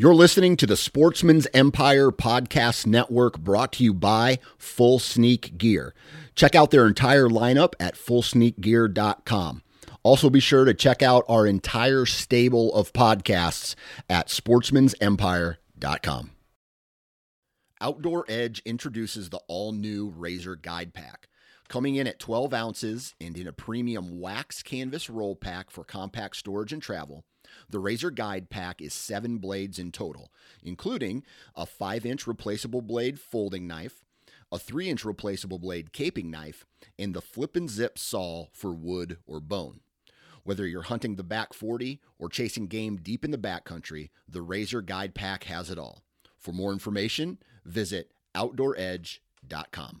You're listening to the Sportsman's Empire Podcast Network brought to you by Full Sneak Gear. Check out their entire lineup at fullsneakgear.com. Also, be sure to check out our entire stable of podcasts at sportsmansempire.com. Outdoor Edge introduces the all new Razor Guide Pack. Coming in at 12 ounces and in a premium wax canvas roll pack for compact storage and travel, the Razor Guide Pack is seven blades in total, including a 5 inch replaceable blade folding knife, a 3 inch replaceable blade caping knife, and the flip and zip saw for wood or bone. Whether you're hunting the back 40 or chasing game deep in the backcountry, the Razor Guide Pack has it all. For more information, visit OutdoorEdge.com.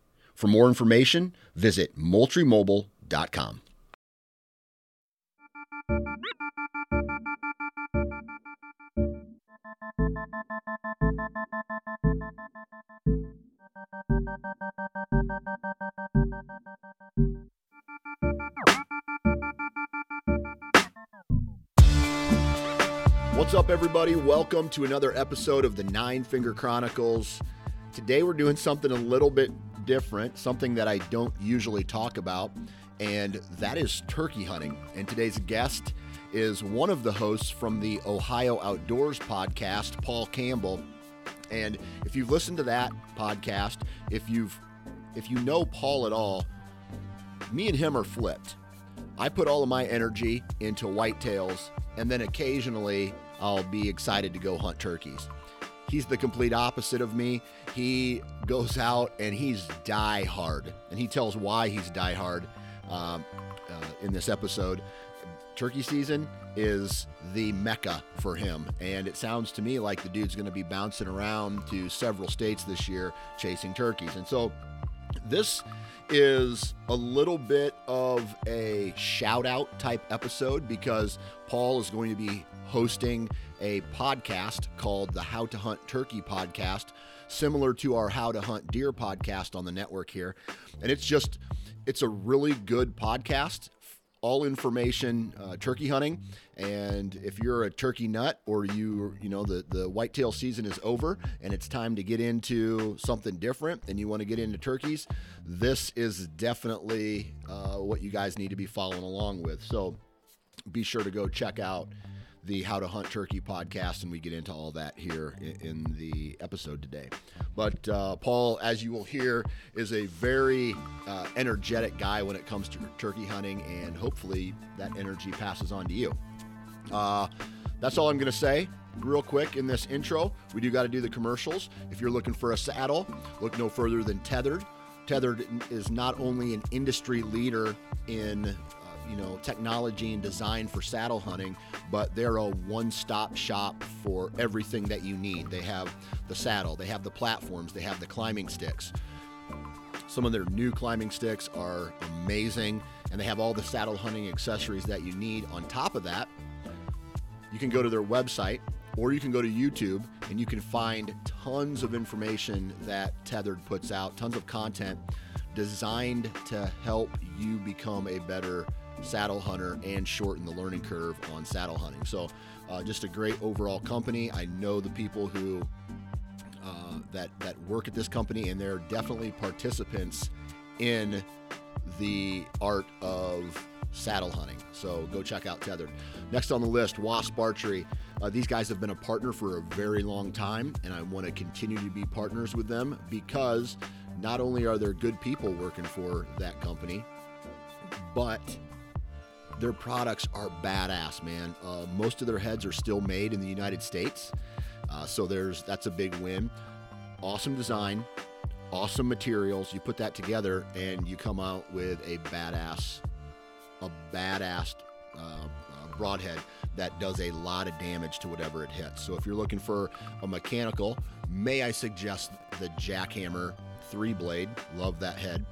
For more information, visit moultriemobile.com. What's up, everybody? Welcome to another episode of the Nine Finger Chronicles. Today, we're doing something a little bit different, something that I don't usually talk about, and that is turkey hunting. And today's guest is one of the hosts from the Ohio Outdoors podcast, Paul Campbell. And if you've listened to that podcast, if you've if you know Paul at all, me and him are flipped. I put all of my energy into whitetails, and then occasionally I'll be excited to go hunt turkeys. He's the complete opposite of me. He goes out and he's die hard, and he tells why he's die hard um, uh, in this episode. Turkey season is the mecca for him, and it sounds to me like the dude's going to be bouncing around to several states this year chasing turkeys. And so, this is a little bit of a shout out type episode because Paul is going to be hosting a podcast called the How to Hunt Turkey podcast, similar to our How to Hunt Deer podcast on the network here. And it's just, it's a really good podcast all information uh, turkey hunting and if you're a turkey nut or you you know the the whitetail season is over and it's time to get into something different and you want to get into turkeys this is definitely uh, what you guys need to be following along with so be sure to go check out the How to Hunt Turkey podcast, and we get into all that here in, the episode today. But uh, Paul, as you will hear, is a very uh, energetic guy when it comes to turkey hunting, and hopefully that energy passes on to you. Uh, that's all I'm going to say. Real quick in this intro, we do got to do the commercials. If you're looking for a saddle, look no further than Tethered. Tethered is not only an industry leader in you know technology and design for saddle hunting, but they're a one-stop shop for everything that you need. They have the saddle, they have the platforms, they have the climbing sticks. Some of their new climbing sticks are amazing, and they have all the saddle hunting accessories that you need. On top of that, you can go to their website or you can go to YouTube and you can find tons of information that Tethered puts out, tons of content designed to help you become a better saddle hunter and shorten the learning curve on saddle hunting. So, uh, just a great overall company. I know the people who uh, that that work at this company, and they're definitely participants in the art of saddle hunting. So go check out Tethered. Next on the list, Wasp Archery. Uh, these guys have been a partner for a very long time, and I want to continue to be partners with them because not only are there good people working for that company, but their products are badass, man. Uh, most of their heads are still made in the United States, uh, so there's that's a big win. Awesome design, awesome materials. You put that together, and you come out with a badass, a badass uh, uh broadhead that does a lot of damage to whatever it hits. So if you're looking for a mechanical, may I suggest the Jackhammer three blade? Love that head.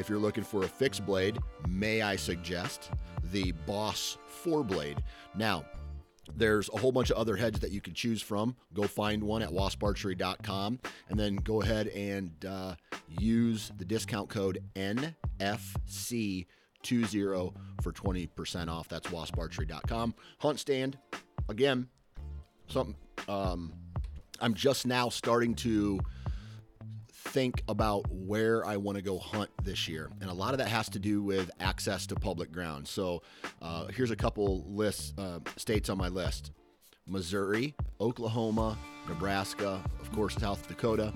If you're looking for a fixed blade, may I suggest the Boss four blade? Now, there's a whole bunch of other heads that you can choose from. Go find one at wasparchery.com and then go ahead and uh, use the discount code NFC20 for 20% off. That's wasparchery.com. Hunt stand, again, something um, I'm just now starting to think about where I want to go hunt this year. And a lot of that has to do with access to public ground. So uh, here's a couple lists, uh, states on my list Missouri, Oklahoma, Nebraska, of course, South Dakota.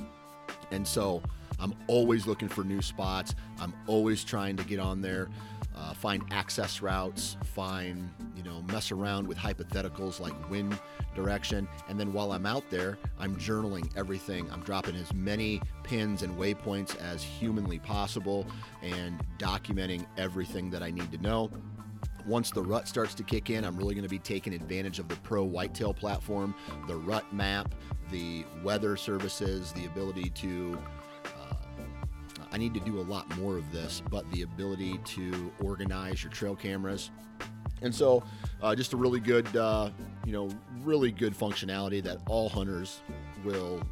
And so I'm always looking for new spots. I'm always trying to get on there uh, find access routes, find, you know, mess around with hypotheticals like wind direction. And then while I'm out there, I'm journaling everything. I'm dropping as many pins and waypoints as humanly possible and documenting everything that I need to know. Once the rut starts to kick in, I'm really going to be taking advantage of the Pro Whitetail platform, the rut map, the weather services, the ability to I need to do a lot more of this, but the ability to organize your trail cameras. And so, uh, just a really good, uh, you know, really good functionality that all hunters will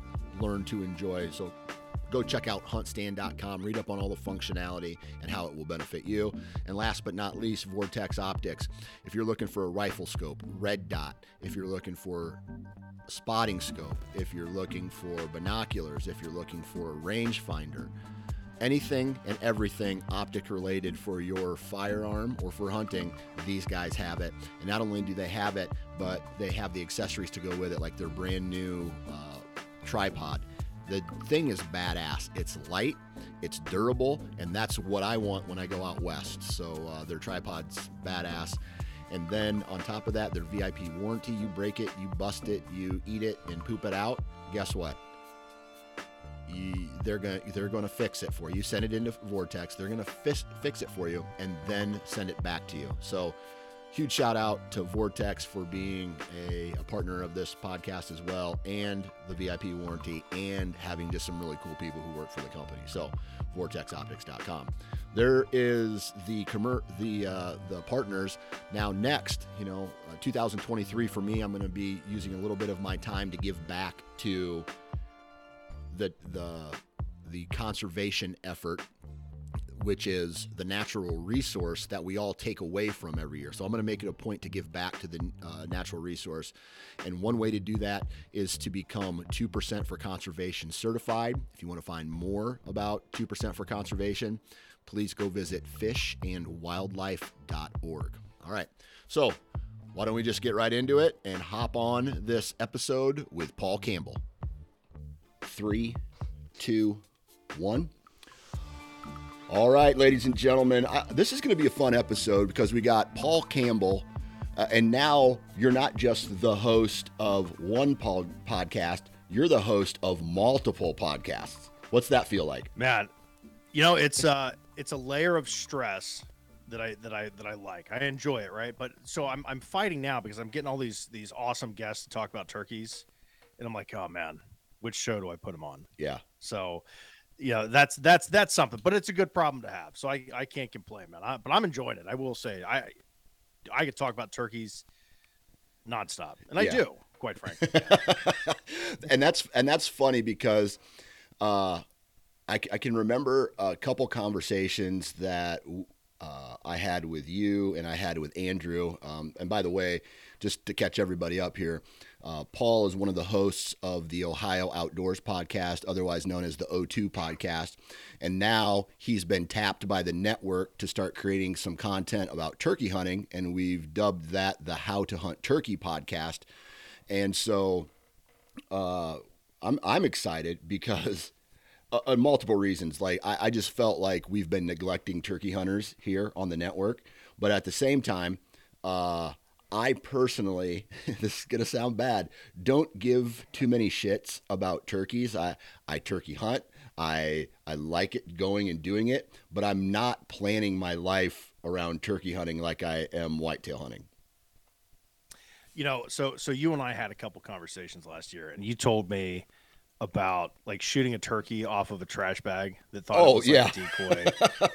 learn to enjoy. So, go check out huntstand.com, read up on all the functionality and how it will benefit you. And last but not least, Vortex Optics. If you're looking for a rifle scope, red dot, if you're looking for spotting scope, if you're looking for binoculars, if you're looking for a rangefinder, anything and everything optic related for your firearm or for hunting, these guys have it. And not only do they have it, but they have the accessories to go with it, like their brand new uh, tripod. The thing is badass. It's light, it's durable, and that's what I want when I go out west. So uh, their tripod's badass. And then on top of that, their VIP warranty you break it, you bust it, you eat it, and poop it out. Guess what? You, they're going to they're going to fix it for you. Send it into Vortex. They're going to fix fix it for you and then send it back to you. So, huge shout out to Vortex for being a, a partner of this podcast as well, and the VIP warranty, and having just some really cool people who work for the company. So, vortexoptics.com. There is the commer- the uh, the partners now. Next, you know, uh, 2023 for me, I'm going to be using a little bit of my time to give back to the the the conservation effort which is the natural resource that we all take away from every year. So I'm going to make it a point to give back to the uh, natural resource. And one way to do that is to become 2% for conservation certified. If you want to find more about 2% for conservation, please go visit fishandwildlife.org. All right. So why don't we just get right into it and hop on this episode with Paul Campbell? Three, two, one. All right, ladies and gentlemen, I, this is going to be a fun episode because we got Paul Campbell, uh, and now you're not just the host of one pod- podcast, you're the host of multiple podcasts. What's that feel like? Man, you know, it's uh it's a layer of stress that I that I that I like. I enjoy it, right? But so I'm I'm fighting now because I'm getting all these these awesome guests to talk about turkeys, and I'm like, oh man, which show do I put them on? Yeah. So, yeah, that's that's that's something, but it's a good problem to have. So I I can't complain, man. I, but I'm enjoying it. I will say I I could talk about turkeys nonstop, and I do, quite frankly. and that's and that's funny because uh, I, I can remember a couple conversations that uh, I had with you and I had with Andrew. Um, and by the way, just to catch everybody up here, uh, Paul is one of the hosts of the Ohio Outdoors podcast, otherwise known as the O2 podcast. And now he's been tapped by the network to start creating some content about turkey hunting. And we've dubbed that the How to Hunt Turkey podcast. And so uh, I'm, I'm excited because. Uh, uh multiple reasons. Like, I, I just felt like we've been neglecting turkey hunters here on the network. But at the same time, uh, I personally, this is gonna sound bad, don't give too many shits about turkeys. I, I turkey hunt. I I like it going and doing it, but I'm not planning my life around turkey hunting like I am whitetail hunting. you know, so so you and I had a couple conversations last year, and you told me about like shooting a turkey off of a trash bag that thought Oh, it was yeah. a decoy,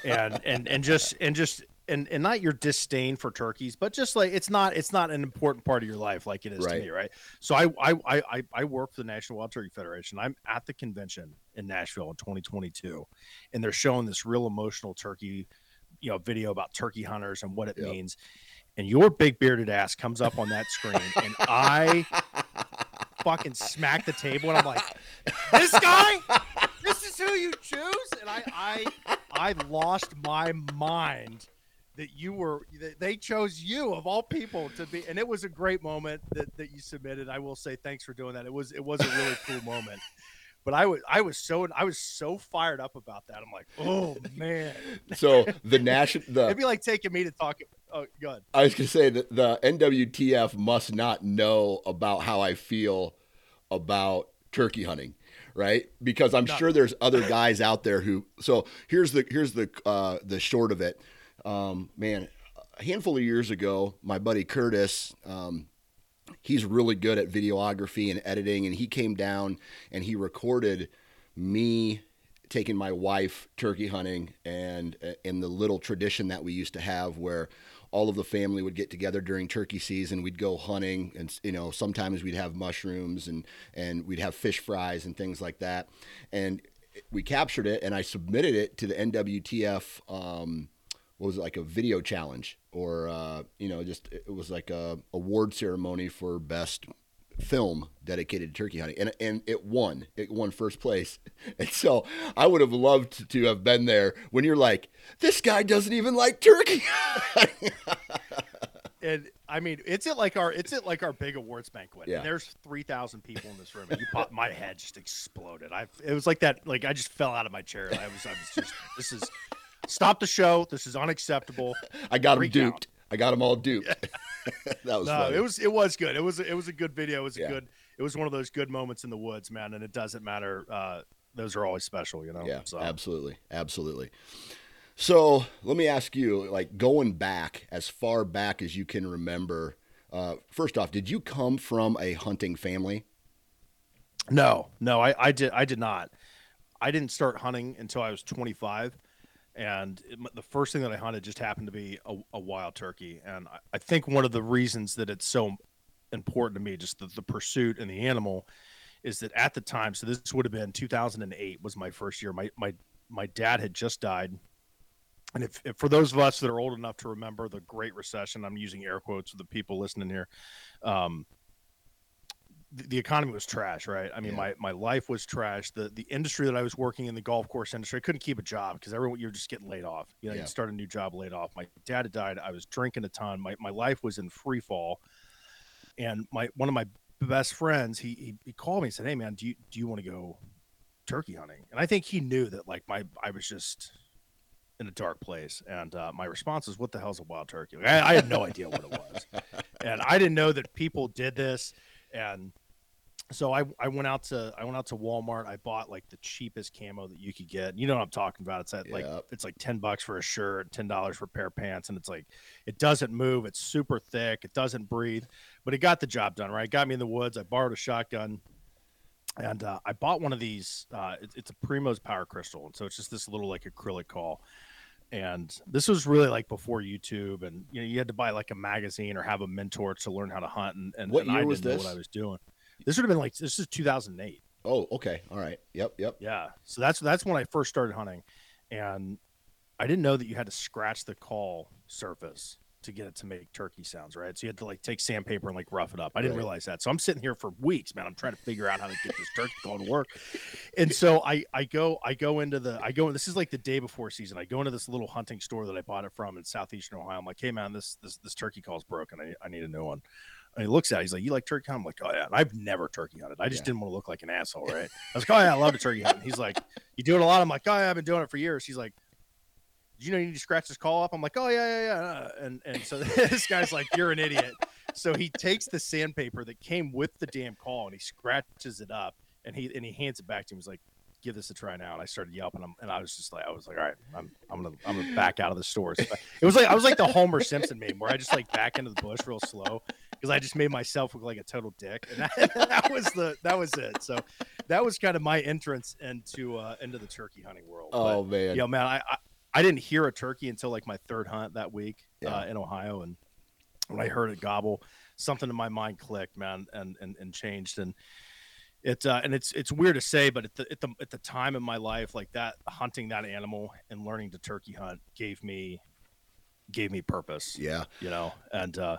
and and and just and just and and not your disdain for turkeys, but just like it's not it's not an important part of your life like it is Right. to me, right? So I I I I- work for the National Wild Turkey Federation. I'm at the convention in Nashville in 2022, and they're showing this real emotional turkey, you know, video about turkey hunters and what it Yep. means. And your big bearded ass comes up on that screen, and I fucking smack the table, and I'm like, "This guy, this is who you choose." And I, I, I lost my mind that you were that they chose you of all people to be, and it was a great moment that that you submitted. I will say thanks for doing that. It was it was a really cool moment. But I was I was so I was so fired up about that. I'm like, oh man, So the national the it'd be like taking me to talk. Oh, good. I was gonna say that the NWTF must not know about how I feel about turkey hunting, right? Because I'm No. sure there's other guys out there who. So here's the here's the uh, the short of it. Um, man, a handful of years ago, my buddy Curtis. Um, he's really good at videography and editing, and he came down and he recorded me taking my wife turkey hunting and and the little tradition that we used to have where all of the family would get together during turkey season we'd go hunting and you know sometimes we'd have mushrooms and and we'd have fish fries and things like that and we captured it and I submitted it to the NWTF um what was it like a video challenge or uh, you know just it was like a award ceremony for best film dedicated to turkey hunting and and it won it won first place and so i would have loved to have been there when you're like this guy doesn't even like turkey And I mean, it's at like our it's at like our big awards banquet. Yeah. And there's three thousand people in this room, and you pop, my head just exploded. I it was like that. Like I just fell out of my chair. I was I was just this is stop the show. This is unacceptable. i got him Freak out. duped i got them all duped that was No, funny. it was it was good. It was it was a good video. It was a Yeah. good. It was one of those good moments in the woods, man. And it doesn't matter. Uh, those are always special, you know. Yeah, So absolutely, absolutely. So let me ask you, like going back as far back as you can remember. Uh, first off, did you come from a hunting family? No, no, I, I did I did not. I didn't start hunting until I was 25, and it, the first thing that I hunted just happened to be a, a wild turkey. And I, I think one of the reasons that it's so important to me, just the, the pursuit and the animal, is that at the time, so this would have been 2008 was my first year. My my my dad had just died. And if, if for those of us that are old enough to remember the Great Recession, I'm using air quotes for the people listening here. Um, the, economy was trash, right? I mean, Yeah. my, my life was trash. The the industry that I was working in, the golf course industry, I couldn't keep a job because everyone you're just getting laid off. You know, Yeah. you start a new job, laid off. My dad had died. I was drinking a ton. My my life was in free fall. And my one of my best friends, he he, he called me and said, Hey man, do you do you want to go turkey hunting? And I think he knew that like my I was just in a dark place. And uh, my response was, "What the hell's a wild turkey?" Like, I, I had no idea what it was, and I didn't know that people did this. And so I, I went out to I went out to Walmart. I bought like the cheapest camo that you could get. You know what I'm talking about? It's at like it's like ten bucks for a shirt, ten dollars for a pair of pants, and it's like it doesn't move. It's super thick. It doesn't breathe, but it got the job done. Right? It got me in the woods. I borrowed a shotgun and uh, I bought one of these. Uh, it, it's a Primo's Power Crystal, and so it's just this little like acrylic call. And this was really like before YouTube, and you know you had to buy like a magazine or have a mentor to learn how to hunt. And, and What and year I was didn't know this? what I was doing. This would have been like this is 2008. Oh, okay, all right, yep, yep. Yeah, so that's that's when I first started hunting, and I didn't know that you had to scratch the call surface to get it to make turkey sounds, right? So you had to like take sandpaper and like rough it up. I didn't Right. realize that. So I'm sitting here for weeks, man. I'm trying to figure out how to get this turkey call to work. And so I I go I go into the I go this is like the day before season. I go into this little hunting store that I bought it from in southeastern Ohio. I'm like, hey man, this this this turkey call's broken. I, I need a new one. And he looks at it. He's like, "You like turkey hunt?" I'm like, "Oh yeah." And I've never turkey hunted. I just Yeah. didn't want to look like an asshole, right? I was like, "Oh yeah, I love to turkey hunt." He's like, "You do it a lot?" I'm like, "Oh yeah, I've been doing it for years." He's like, "Do you know you need to scratch this call up?" I'm like, "Oh yeah, yeah, yeah." And and so this guy's like, "You're an idiot." So he takes the sandpaper that came with the damn call and he scratches it up and he and he hands it back to him. He's like, "Give this a try now." And I started yelping him, and I was just like, I was like, "All right, I'm I'm gonna I'm gonna back out of the store." So it was like I was like the Homer Simpson meme where I just like back into the bush real slow, because I just made myself look like a total dick, and that, that, was the that was it. So that was kind of my entrance into uh, into the turkey hunting world. Oh but, man, know, man, I, I, I didn't hear a turkey until like my third hunt that week yeah. uh, in Ohio, and when I heard it gobble, something in my mind clicked, man, and and and changed, and it uh, and it's it's weird to say, but at the, at the at the time in my life, like that hunting that animal and learning to turkey hunt gave me gave me purpose. Yeah, you know, and uh,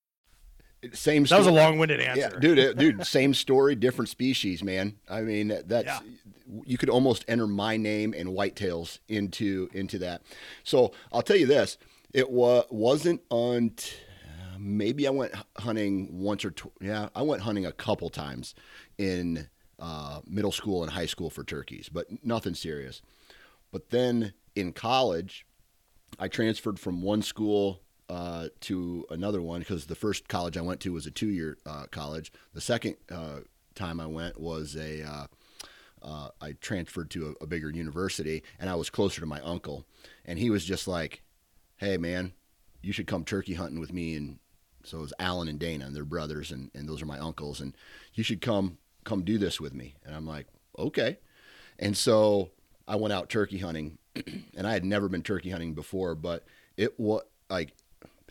Same. Story. That was a long-winded answer, yeah, dude. dude, same story, different species, man. I mean, that's yeah. you could almost enter my name and whitetails into into that. So I'll tell you this: it was wasn't on. maybe I went hunting once or tw- yeah, I went hunting a couple times in uh, middle school and high school for turkeys, but nothing serious. But then in college, I transferred from one school uh, to another one because the first college I went to was a two year uh, college. The second uh, time I went was a uh, uh, I transferred to a, a, bigger university and I was closer to my uncle. And he was just like, hey, man, you should come turkey hunting with me. And so it was Alan and Dana, and they're brothers, and, and those are my uncles. And you should come come do this with me. And I'm like, okay. And so I went out turkey hunting, and I had never been turkey hunting before, but it was like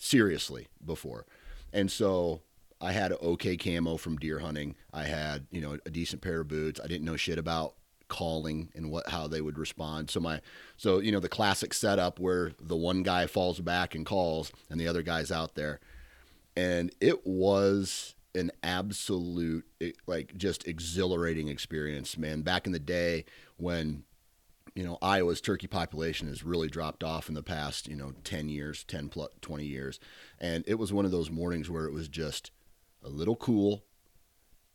seriously before. And so I had an okay camo from deer hunting. I had, you know, a decent pair of boots. I didn't know shit about calling and what how they would respond. So my so you know the classic setup where the one guy falls back and calls and the other guy's out there. And it was an absolute like just exhilarating experience, man. Back in the day when you know, Iowa's turkey population has really dropped off in the past, you know, 10 years, 10 plus 20 years. And it was one of those mornings where it was just a little cool,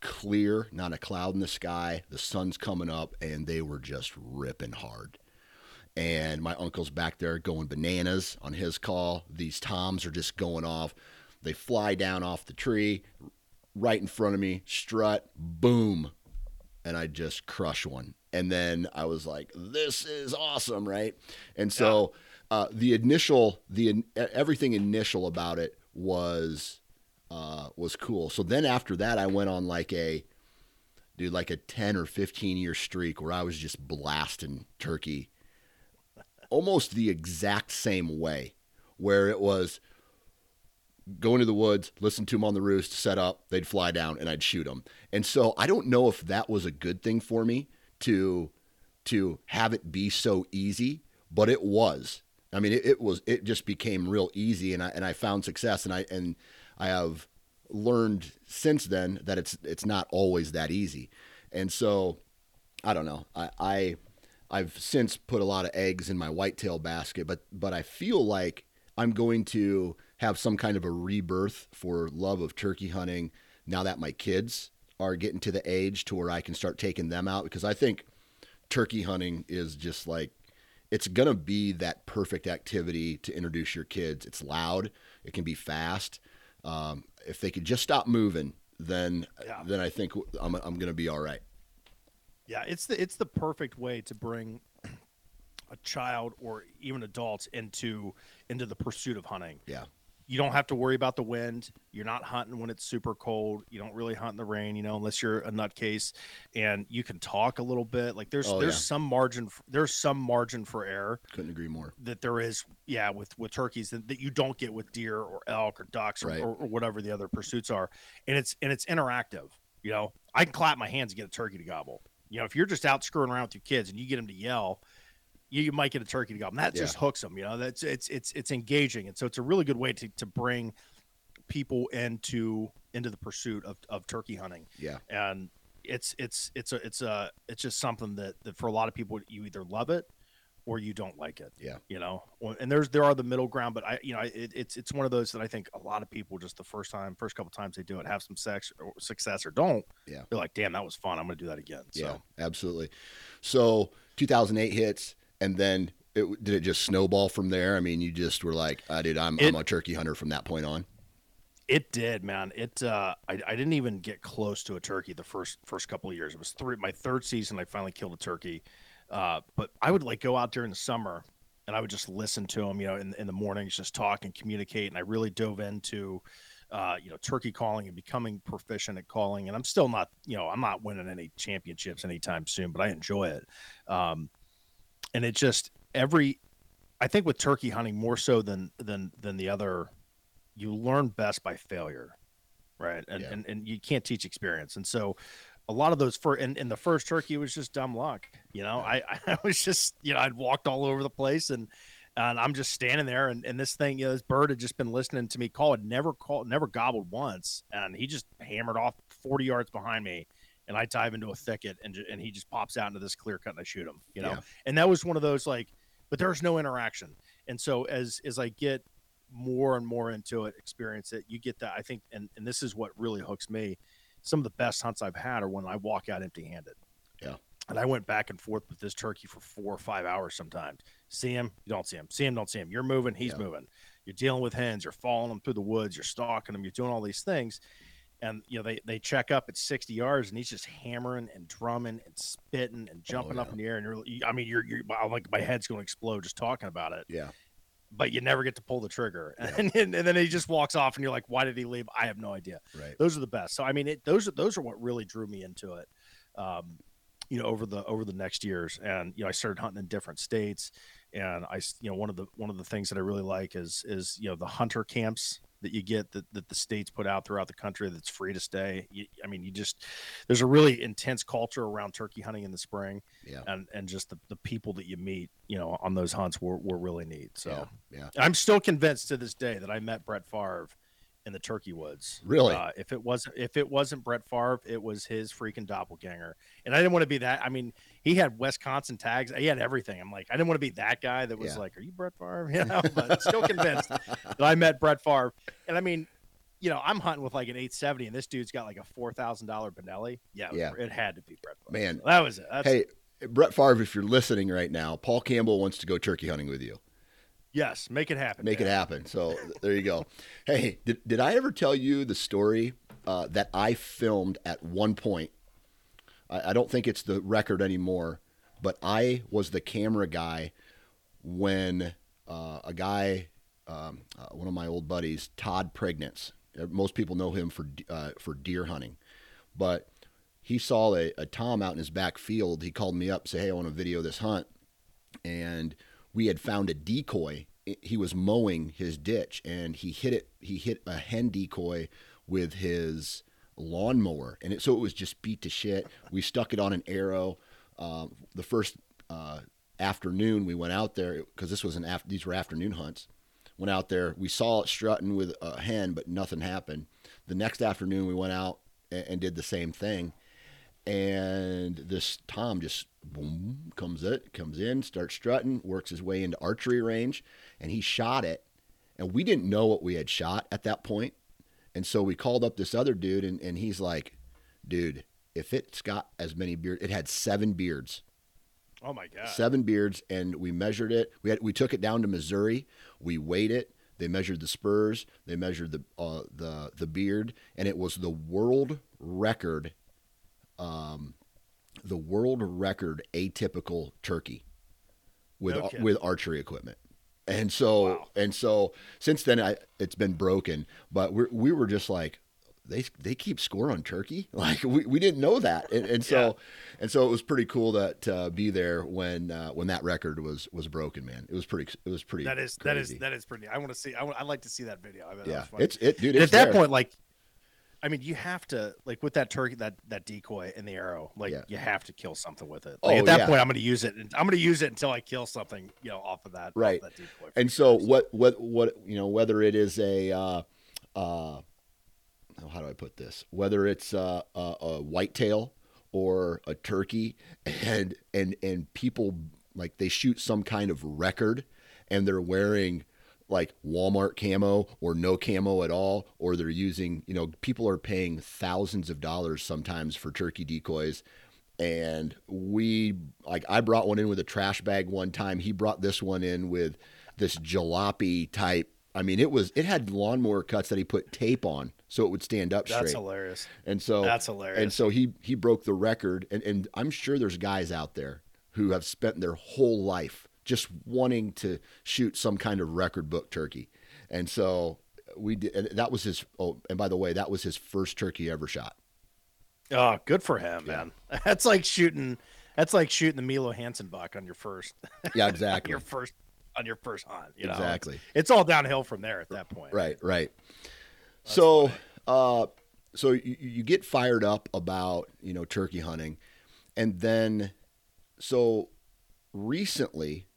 clear, not a cloud in the sky. The sun's coming up, and they were just ripping hard. And my uncle's back there going bananas on his call. These toms are just going off. They fly down off the tree right in front of me, strut, boom. And I just crush one and then I was like, "This is awesome!" Right? And so yeah. uh, the initial, the everything initial about it was uh, was cool. So then after that, I went on like a dude, like a ten or fifteen year streak where I was just blasting turkey, almost the exact same way, where it was go into the woods, listen to them on the roost, set up, they'd fly down, and I'd shoot them. And so I don't know if that was a good thing for me to to have it be so easy, but it was. I mean, it, it, was. It just became real easy, and I and I found success, and I and I have learned since then that it's it's not always that easy, and so I don't know. I, I I've since put a lot of eggs in my whitetail basket, but but I feel like I'm going to have some kind of a rebirth for love of turkey hunting now that my kids are getting to the age to where I can start taking them out because I think turkey hunting is just like it's going to be that perfect activity to introduce your kids. It's loud, it can be fast. Um, if they could just stop moving, then yeah. then I think I'm I'm going to be all right. Yeah, it's the it's the perfect way to bring a child or even adults into into the pursuit of hunting. Yeah you don't have to worry about the wind. You're not hunting when it's super cold. You don't really hunt in the rain, you know, unless you're a nutcase. And you can talk a little bit. Like there's oh, there's yeah. some margin. For, there's some margin for error. Couldn't agree more. That there is, yeah, with with turkeys that, that you don't get with deer or elk or ducks or, right. or, or whatever the other pursuits are. And it's and it's interactive. You know, I can clap my hands and get a turkey to gobble. You know, if you're just out screwing around with your kids and you get them to yell, you, you might get a turkey to go. And that yeah. just hooks them. You know, that's it's it's it's engaging, and so it's a really good way to to bring people into into the pursuit of, of turkey hunting. Yeah, and it's it's it's a it's a it's just something that, that for a lot of people you either love it or you don't like it. Yeah. You know, and there's there are the middle ground, but I you know it, it's it's one of those that I think a lot of people just the first time, first couple times they do it, have some sex or success or don't. Yeah. They're like, damn, that was fun. I'm gonna do that again. Yeah, So absolutely. So 2008 hits, and then it, did it just snowball from there? I mean, you just were like, uh, dude, I'm, It- I'm a turkey hunter from that point on. It did, man. It uh I, I didn't even get close to a turkey the first first couple of years. It was three my third season I finally killed a turkey. Uh but I would like go out during the summer and I would just listen to them, you know, in in the mornings just talk and communicate and I really dove into uh, you know, turkey calling and becoming proficient at calling. And I'm still not, you know, I'm not winning any championships anytime soon, but I enjoy it. Um, and it just every, I think with turkey hunting more so than than than the other you learn best by failure right? And Yeah. and, and you can't teach experience. And so a lot of those for and, and the first turkey was just dumb luck you know? I, I was just you know i'd walked all over the place and and i'm just standing there and, and this thing you know this bird had just been listening to me call. It never called never gobbled once and he just hammered off 40 yards behind me and i dive into a thicket and, and he just pops out into this clear cut and i shoot him you know Yeah. and that was one of those like but there's no interaction and so as as i get more and more into it, experience it, you get that. I think, and, and this is what really hooks me. Some of the best hunts I've had are when I walk out empty handed. Yeah. And I went back and forth with this turkey for four or five hours sometimes. See him, you don't see him. See him, don't see him. You're moving, he's Yeah. moving. You're dealing with hens, you're following them through the woods, you're stalking them, you're doing all these things. And you know, they they check up at 60 yards and he's just hammering and drumming and spitting and jumping up Oh, yeah. in the air. And you're I mean, you're you're I'm like my head's gonna explode just talking about it Yeah. but you never get to pull the trigger. And, and, then he just walks off, and you're like, "Why did he leave?" I have no idea. Right. Those are the best. So I mean, it, those are those are what really drew me into it. Um, you know, over the over the next years, and you know, I started hunting in different states, and I, you know, one of the one of the things that I really like is is you know the hunter camps that you get that, that the states put out throughout the country that's free to stay. You, I mean, you just there's a really intense culture around turkey hunting in the spring, Yeah. and and just the, the people that you meet, you know, on those hunts were, were really neat. So. Yeah. Yeah. I'm still convinced to this day that I met Brett Favre in the Turkey Woods. Really? Uh, if it wasn't if it wasn't Brett Favre, it was his freaking doppelganger. And I didn't want to be that. I mean, he had Wisconsin tags. He had everything. I'm like, I didn't want to be that guy that was Yeah. like, "Are you Brett Favre?" You know, but still convinced that I met Brett Favre. And I mean, you know, I'm hunting with like an 870, and this dude's got like a four thousand dollar Benelli. Yeah, Yeah. it had to be Brett Favre. Man. So that was it. That's, Hey, Brett Favre, if you're listening right now, Paul Campbell wants to go turkey hunting with you. yes, make it happen. Make it happen. So there you go. Hey, did, did I ever tell you the story uh, that I filmed at one point? I, I don't think it's the record anymore, but I was the camera guy when uh, a guy, um, uh, one of my old buddies, Todd Pringnitz. uh, Most people know him for uh, for deer hunting, but he saw a, a tom out in his back field. He called me up, say, "Hey, I want to video this hunt." and we had found a decoy. He was mowing his ditch and he hit it. He hit a hen decoy with his lawnmower, and it, so it was just beat to shit. We stuck it on an arrow. Um, the first uh, afternoon we went out there because this was an after. These were afternoon hunts. Went out there. We saw it strutting with a hen, but nothing happened. The next afternoon we went out and, and did the same thing and this Tom just boom comes it comes in, starts strutting, works his way into archery range, and he shot it. And we didn't know what we had shot at that point. And so we called up this other dude and, and he's like, dude, if it's got as many beards, it had seven beards. Oh my god. Seven beards, and we measured it. We had we took it down to Missouri. We weighed it. They measured the spurs. They measured the uh, the the beard, and it was the world record. Um, the world record atypical turkey with No with archery equipment. And so Wow. and so since then I it's been broken, but we we were just like they they keep score on turkey like we, we didn't know that and, and so and so it was pretty cool to, to be there when uh, when that record was was broken man it was pretty it was pretty That is crazy. that is that is pretty. I want to see. I would. I'd like to see that video. I bet that yeah was funny. it's it dude And it's at that there. point, like, I mean, you have to like with that turkey, that that decoy and the arrow, like Yeah. you have to kill something with it. Oh, at that yeah. point, I'm going to use it. and I'm going to use it until I kill something, you know, off of that. Right. that decoy. and so what what what you know whether it is a uh, uh, oh, how do I put this whether it's uh, a, a whitetail or a turkey and and and people like they shoot some kind of record and they're wearing like Walmart camo or no camo at all, or they're using, you know, people are paying thousands of dollars sometimes for turkey decoys. And we, like, I brought one in with a trash bag one time. He brought this one in with this jalopy type. I mean, it was, it had lawnmower cuts that he put tape on so it would stand up straight. That's hilarious. And so That's hilarious. And so he he broke the record, and and I'm sure there's guys out there who have spent their whole life just wanting to shoot some kind of record book turkey, and so we did. And that was his. Oh, and by the way, that was his first turkey ever shot. Oh, good for him, man. That's like shooting. That's like shooting the Milo Hanson buck on your first. Yeah, on exactly. your first on your first hunt. You know, Exactly. It's, it's all downhill from there at that point. Right, right. so, uh, so you, you get fired up about you know turkey hunting, and then, so recently,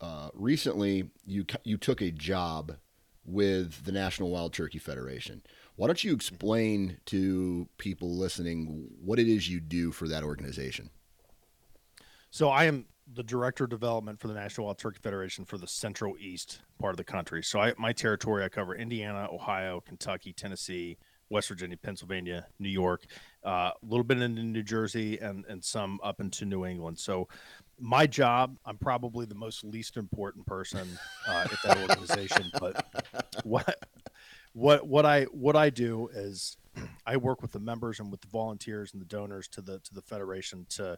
uh, recently you you took a job with the National Wild Turkey Federation. Why don't you explain to people listening what it is you do for that organization? So I am the director of development for the National Wild Turkey Federation for the Central East part of the country. So I, my territory, I cover Indiana, Ohio, Kentucky, Tennessee, West Virginia, Pennsylvania, New York, uh, a little bit into New Jersey, and and some up into New England. So my job, I'm probably the most least important person uh, at that organization. but what what what I what I do is I work with the members and with the volunteers and the donors to the to the federation to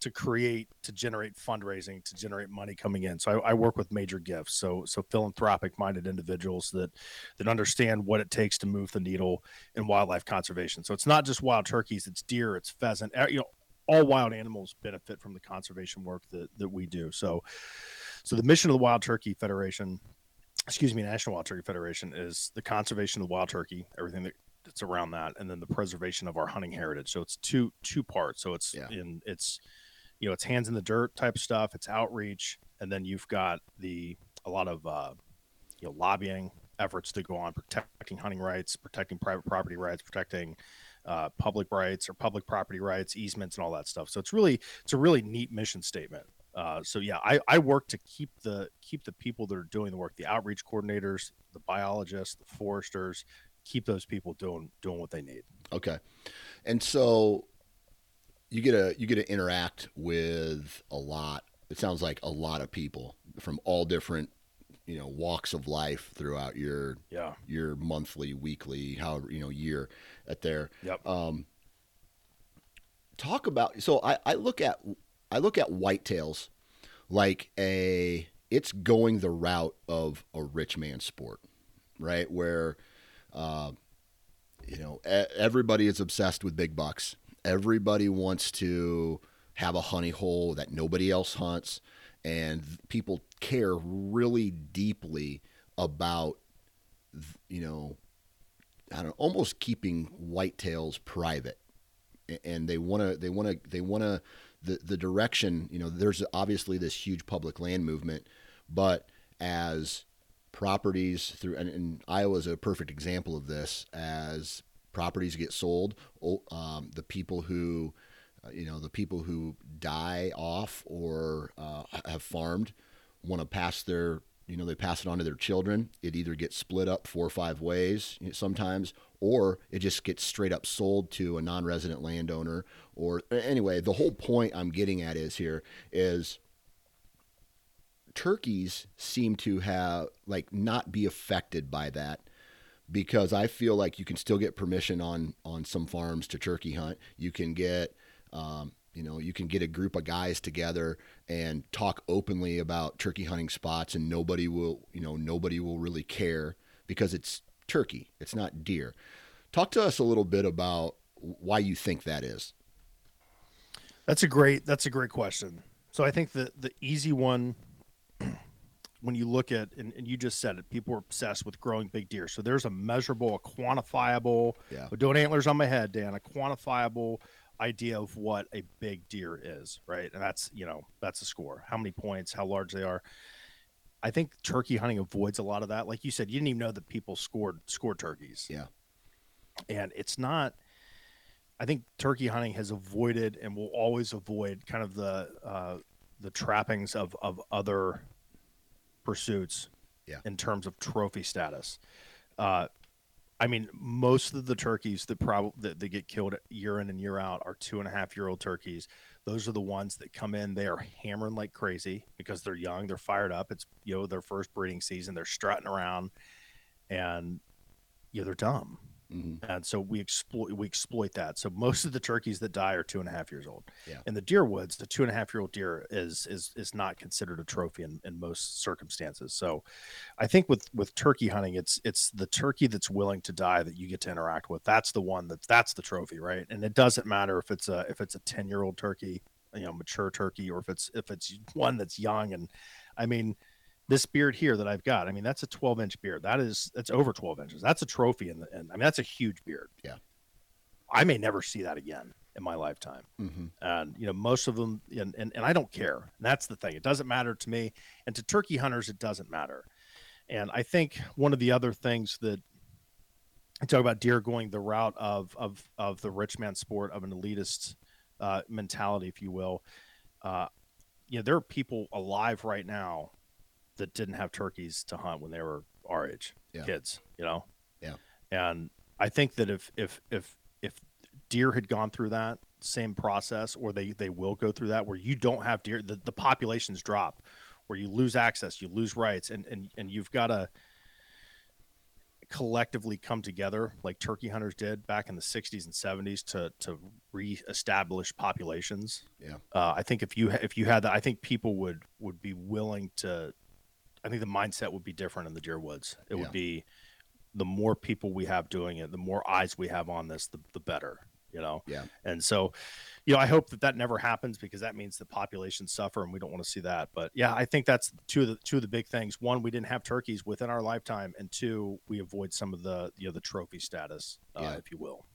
to create to generate fundraising to generate money coming in. So I, I work with major gifts. So so philanthropic minded individuals that that understand what it takes to move the needle in wildlife conservation. So it's not just wild turkeys, it's deer, it's pheasant. eh, You know, all wild animals benefit from the conservation work that that we do. So so the mission of the Wild Turkey Federation excuse me, National Wild Turkey Federation is the conservation of the wild turkey, everything that, that's around that, and then the preservation of our hunting heritage. So it's two two parts. So it's Yeah. in it's you know it's hands in the dirt type stuff. It's outreach, and then you've got the a lot of uh, you know lobbying efforts to go on protecting hunting rights, protecting private property rights, protecting uh, public rights or public property rights, easements, and all that stuff. So it's really it's a really neat mission statement. Uh, so yeah, I, I work to keep the keep the people that are doing the work, the outreach coordinators, the biologists, the foresters, keep those people doing doing what they need. Okay, and so you get a you get to interact with a lot. It sounds like a lot of people from all different you know walks of life throughout your Yeah. your monthly, weekly, however you know year at there. Yep. Um, talk about so I, I look at I look at whitetails like a it's going the route of a rich man sport, right? Where uh, you know everybody is obsessed with big bucks. Everybody wants to have a honey hole that nobody else hunts, and people care really deeply about you know I don't know, almost keeping whitetails private, and they want to they want to they want to the the direction. You know, there's obviously this huge public land movement, but as properties through and, and Iowa is a perfect example of this. As properties get sold, um, the people who you know the people who die off or uh, have farmed want to pass their you know they pass it on to their children it either gets split up four or five ways sometimes or it just gets straight up sold to a non-resident landowner or anyway the whole point i'm getting at is here is turkeys seem to have like not be affected by that because I feel like you can still get permission on on some farms to turkey hunt. You can get um, you know you can get a group of guys together and talk openly about turkey hunting spots, and nobody will you know nobody will really care because it's turkey, it's not deer. Talk to us a little bit about why you think that is. That's a great that's a great question. So I think the the easy one when you look at and, and you just said it, people are obsessed with growing big deer. So there's a measurable, a quantifiable Yeah. doing antlers on my head, Dan, a quantifiable idea of what a big deer is, right? And that's you know, that's a score. How many points, how large they are. I think turkey hunting avoids a lot of that. Like you said, you didn't even know that people scored scored turkeys Yeah. and it's not i think turkey hunting has avoided and will always avoid kind of the uh, the trappings of of other pursuits Yeah. in terms of trophy status. Uh, I mean, most of the turkeys that probably that, get killed year in and year out are two and a half year old turkeys. Those are the ones that come in. They are hammering like crazy because they're young. They're fired up. It's you know their first breeding season. They're strutting around, and you know they're dumb. Mhm. And so we exploit we exploit that. So most of the turkeys that die are two and a half years old. Yeah. In the deer woods, the two and a half year old deer is is is not considered a trophy in, in most circumstances. So I think with with turkey hunting, it's it's the turkey that's willing to die that you get to interact with. That's the one that that's the trophy, right? And it doesn't matter if it's a if it's a ten year old turkey, you know, mature turkey, or if it's if it's one that's young. And I mean, this beard here that I've got, I mean, that's a 12 inch beard. That is, that's over 12 inches. That's a trophy. In the, and I mean, that's a huge beard. Yeah. I may never see that again in my lifetime. Mhm. And, you know, most of them, and, and, and I don't care. And that's the thing. It doesn't matter to me. And to turkey hunters, it doesn't matter. And I think one of the other things that I talk about deer going the route of, of, of the rich man sport of an elitist uh, mentality, if you will. Uh, you know, there are people alive right now that didn't have turkeys to hunt when they were our age, Yeah. kids, you know? Yeah. And I think that if, if, if, if deer had gone through that same process, or they, they will go through that where you don't have deer, the, the populations drop, where you lose access, you lose rights, and, and, and you've got to collectively come together like turkey hunters did back in the 60s and 70s to, to reestablish populations Yeah. uh, I think if you if you had that, I think people would would be willing to. I think the mindset would be different in the deer woods. It Yeah. would be the more people we have doing it, the more eyes we have on this, the the better. You know. Yeah. And so, you know, I hope that that never happens because that means the populations suffer, and we don't want to see that. But yeah, I think that's two of the two of the big things. One, we didn't have turkeys within our lifetime, and two, we avoid some of the you know the trophy status, uh, Yeah. if you will.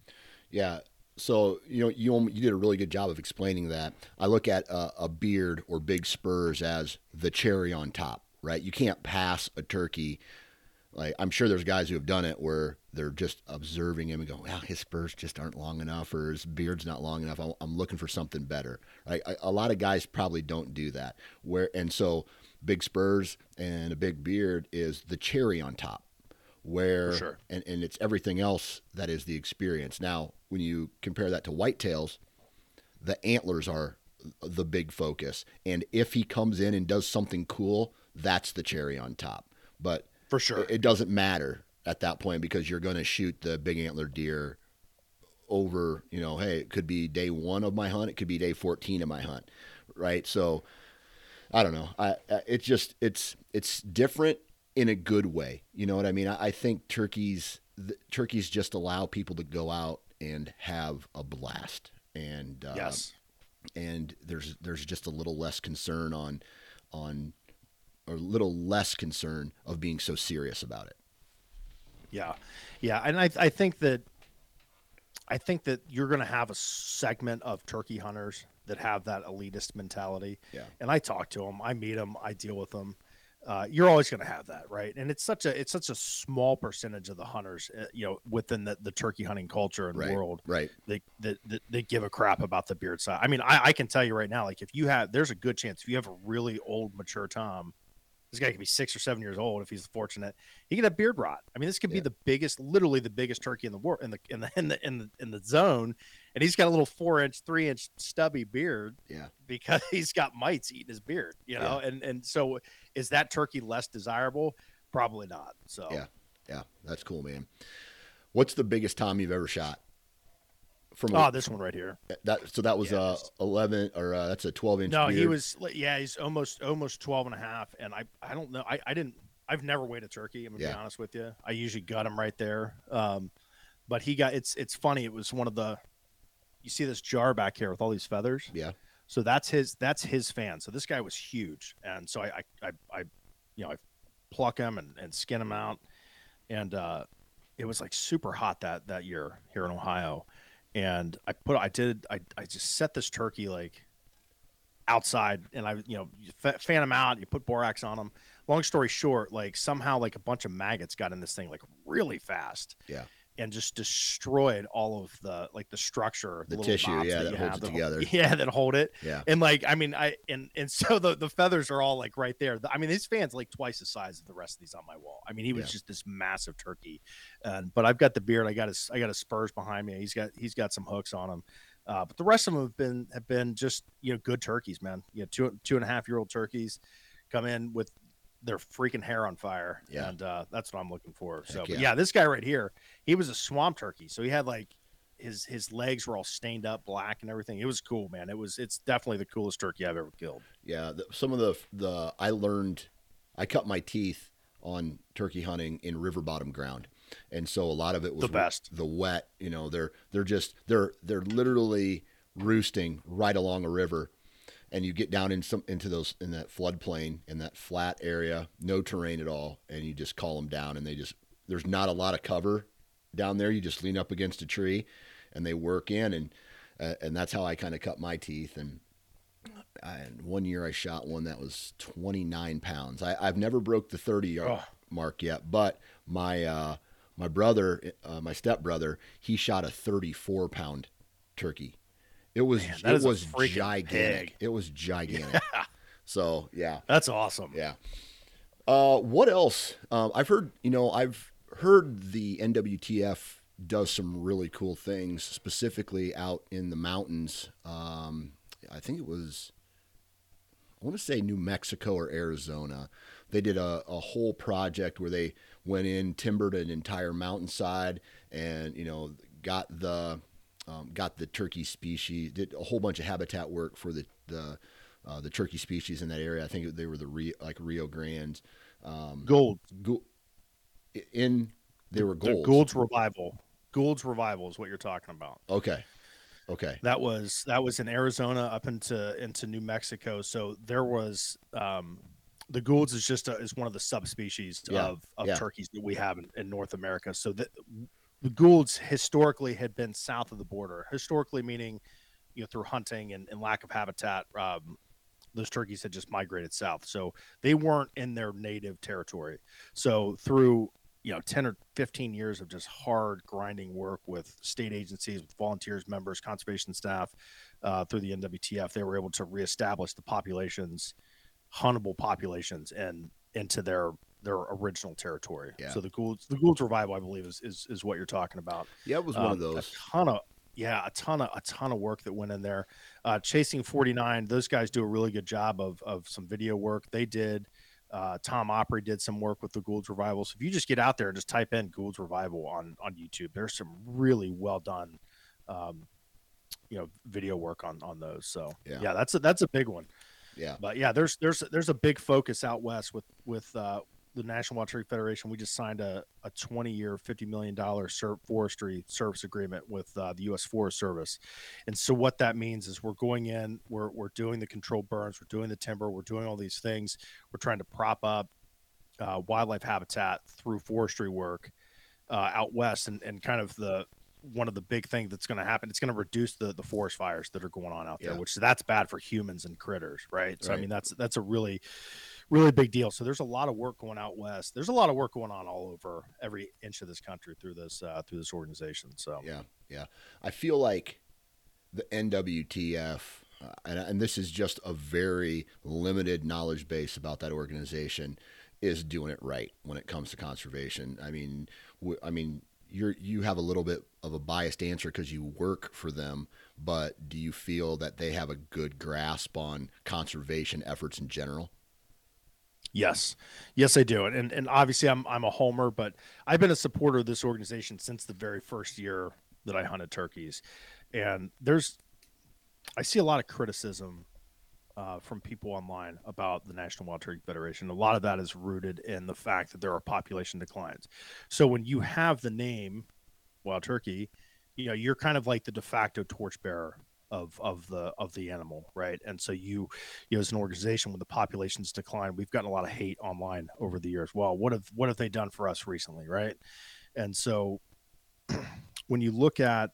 Yeah. So you know you you did a really good job of explaining that. I look at a, a beard or big spurs as the cherry on top, right? You can't pass a turkey. Like I'm sure there's guys who have done it where they're just observing him and go, "Well, his spurs just aren't long enough, or his beard's not long enough. I'm, I'm looking for something better." Right? A lot of guys probably don't do that. Where and so big spurs and a big beard is the cherry on top where sure. and, and it's everything else that is the experience. Now, when you compare that to whitetails, the antlers are the big focus. And if he comes in and does something cool, that's the cherry on top. But For sure. it, doesn't matter at that point because you're going to shoot the big antler deer over, you know, hey, it could be day one of my hunt, it could be day 14 of my hunt, right? So I don't know. I, I it's just it's it's different in a good way. You know what I mean? I, I think turkeys the, turkeys just allow people to go out and have a blast, and uh, yes. and there's there's just a little less concern on on a little less concern of being so serious about it. Yeah, yeah, and I I think that I think that you're going to have a segment of turkey hunters that have that elitist mentality. Yeah. and I talk to them, I meet them, I deal with them. Uh, you're always going to have that, right? And it's such a it's such a small percentage of the hunters, uh, you know, within the, the turkey hunting culture and Right. world Right. that, that that they give a crap about the beard size. I mean, I, I can tell you right now, like if you have, there's a good chance if you have a really old mature tom, this guy could be six or seven years old if he's fortunate. He could have beard rot. I mean, this could be the biggest, literally the biggest turkey in the world in the in the in the in the, in the zone, and he's got a little four inch, three inch stubby beard Yeah. because he's got mites eating his beard. You know, and and so is that turkey less desirable? Probably not. So Yeah. Yeah. That's cool, man. What's the biggest tom you've ever shot? From Oh, this one right here. that so that was Yeah, uh 11 or uh, that's a 12 inch No, he was yeah, he's almost almost 12 and a half and I I don't know. I I didn't I've never weighed a turkey, I'm to Yeah. be honest with you. I usually gut him right there. Um but he got it's it's funny. It was one of the you see this jar back here with all these feathers. yeah. So that's his that's his fan. So this guy was huge, and so I I I, I you know I pluck him and, and skin him out, and uh, it was like super hot that that year here in Ohio, and I put I did I I just set this turkey like outside, and I you know you fa- fan them out, you put borax on them Long story short, like somehow like a bunch of maggots got in this thing like really fast Yeah. And just destroyed all of the like the structure, The little tissue, yeah, that have holds it hold- together. yeah, that hold it. Yeah. And like, I mean, I and and so the the feathers are all like right there. I mean, his fan's like twice the size of the rest of these on my wall. I mean, he was Yeah. just this massive turkey. And but I've got the beard. I got his I got his spurs behind me. He's got he's got some hooks on him. Uh, but the rest of them have been have been just you know good turkeys, man. You know, two two and a half year old turkeys come in with their freaking hair on fire. Yeah. And uh, that's what I'm looking for. so yeah. yeah, this guy right here, he was a swamp turkey. So he had like his his legs were all stained up black and everything. It was cool, man. It was it's definitely the coolest turkey I've ever killed. Yeah, the, some of the the I learned, I cut my teeth on turkey hunting in river bottom ground, and so a lot of it was The best. The wet, you know, they're they're just they're they're literally roosting right along a river, and you get down in some into those in that floodplain in that flat area, no terrain at all, and you just call them down, and they just there's not a lot of cover down there. You just lean up against a tree, and they work in, and uh, and that's how I kind of cut my teeth and and one year I shot one that was 29 pounds. I, I've never broke the 30 yard Oh. mark yet, but my uh, my brother, uh, my stepbrother, he shot a 34 pound turkey. It was Man, it was gigantic. pig. It was gigantic. So yeah, That's awesome. yeah. Uh, what else? Um, I've heard, you know, I've heard the NWTF does some really cool things, specifically out in the mountains. Um, I think it was, I want to say New Mexico or Arizona. They did a, a whole project where they went in, timbered an entire mountainside, and you know, got the um, got the turkey species, did a whole bunch of habitat work for the the uh, the turkey species in that area. I think they were the Rio, like Rio Grandes. Um, Gold. Gu- in they were gold. Gould's revival. Gould's revival is what you're talking about. Okay, okay, That was that was in Arizona up into into New Mexico. So there was um, the Gould's is just a, is one of the subspecies Yeah, of, of yeah. turkeys that we have in, in North America. So the, the Gould's historically had been south of the border. Historically meaning, you know, through hunting and, and lack of habitat, um, those turkeys had just migrated south. So they weren't in their native territory. So through you know 10 or 15 years of just hard grinding work with state agencies with volunteers members conservation staff uh, through the nwtf they were able to reestablish the populations huntable populations and into their their original territory Yeah. so the Gould's the Gould's revival i believe is, is is what you're talking about yeah, it was one of um, those. A ton of yeah, a ton of a ton of work that went in there. Uh, Chasing 49, those guys do a really good job of of some video work. They did. Uh, Tom Opre did some work with the Gould's Revival. So if you just get out there and just type in Gould's Revival on on YouTube, there's some really well done, um, you know, video work on on those. So Yeah. yeah, that's a that's a big one. Yeah, But yeah, there's there's there's a big focus out west with with uh, the National Wild Turkey Federation. We just signed a, a 20 year, 50 million dollar ser- forestry service agreement with uh, the U.S. Forest Service, and so what that means is we're going in, we're we're doing the controlled burns, we're doing the timber, we're doing all these things. We're trying to prop up uh, wildlife habitat through forestry work uh, out west, and and kind of the one of the big things that's going to happen it's going to reduce the the forest fires that are going on out there Yeah. which that's bad for humans and critters right so i mean that's that's a really really big deal so there's a lot of work going out west there's a lot of work going on all over every inch of this country through this uh, through this organization so yeah, yeah. I feel like the NWTF, uh, and, and this is just a very limited knowledge base about that organization, is doing it right when it comes to conservation. I mean, w- I mean, you're you have a little bit of a biased answer because you work for them, but do you feel that they have a good grasp on conservation efforts in general? Yes, yes, I do, and and, obviously I'm I'm a homer, but I've been a supporter of this organization since the very first year that I hunted turkeys, and there's I see a lot of criticism uh, from people online about the National Wild Turkey Federation. A lot of that is rooted in the fact that there are population declines. So when you have the name Wild Turkey, you know you're kind of like the de facto torchbearer of of the of the animal, right? And so you, you know, as an organization, when the populations decline, we've gotten a lot of hate online over the years. Well, what have what have they done for us recently, right? And so when you look at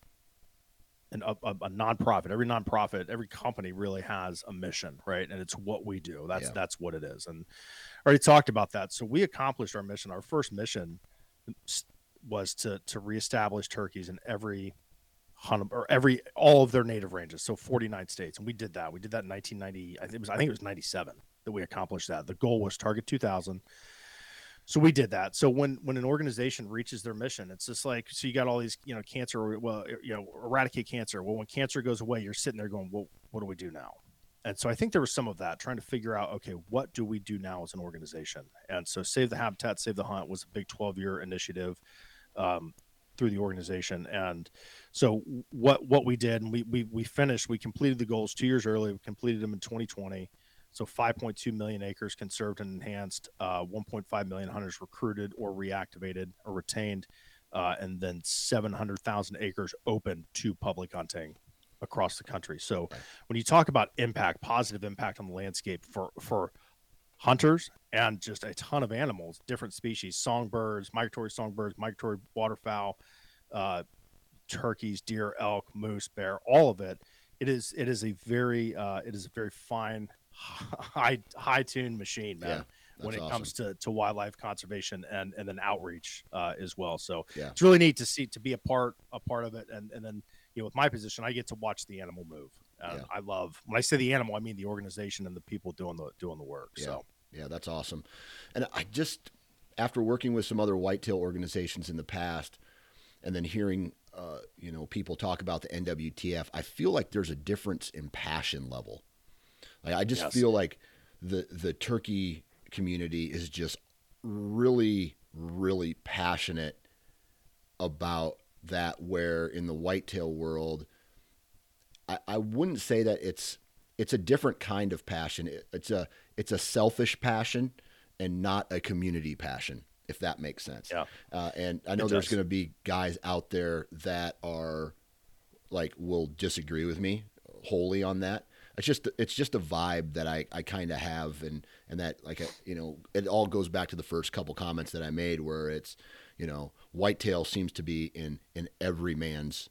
an, a, a nonprofit, every nonprofit, every company really has a mission, right? And it's what we do. That's Yeah. that's what it is. And I already talked about that. So we accomplished our mission. Our first mission mm, was to to reestablish turkeys in every hunt or every all of their native ranges. So 49 states, and we did that. We did that in 1990. I think it was I think it was 97 that we accomplished that. The goal was target 2,000. So we did that. So when when an organization reaches their mission, it's just like so you got all these you know cancer well you know eradicate cancer. Well, when cancer goes away, you're sitting there going, well, what do we do now? And so I think there was some of that trying to figure out, okay, what do we do now as an organization? And so Save the Habitat, Save the Hunt was a big 12 year initiative um, through the organization. And so what what we did, and we, we we finished, we completed the goals two years early. We completed them in 2020. So 5.2 million acres conserved and enhanced, uh, 1.5 million hunters recruited or reactivated or retained, uh, and then 700,000 acres open to public hunting across the country. So when you talk about impact, positive impact on the landscape for for hunters and just a ton of animals, different species, songbirds, migratory songbirds, migratory waterfowl, uh, turkeys, deer, elk, moose, bear, all of it. It is it is a very uh, it is a very fine high high tuned machine, man. Yeah, when it awesome. comes to, to wildlife conservation and, and then outreach uh, as well, so yeah. it's really neat to see to be a part a part of it, and and then you know with my position, I get to watch the animal move. And yeah. I love when I say the animal, I mean the organization and the people doing the doing the work. Yeah. So yeah, that's awesome. And I just after working with some other whitetail organizations in the past, and then hearing uh, you know people talk about the NWTF, I feel like there's a difference in passion level. Like I just yes. feel like the the turkey community is just really really passionate about that where in the whitetail world I, I wouldn't say that it's it's a different kind of passion. It, it's a it's a selfish passion and not a community passion, if that makes sense. Yeah. Uh, and I know there's going to be guys out there that are like will disagree with me wholly on that. It's just it's just a vibe that I, I kind of have and and that like a, you know it all goes back to the first couple comments that I made where it's you know whitetail seems to be in in every man's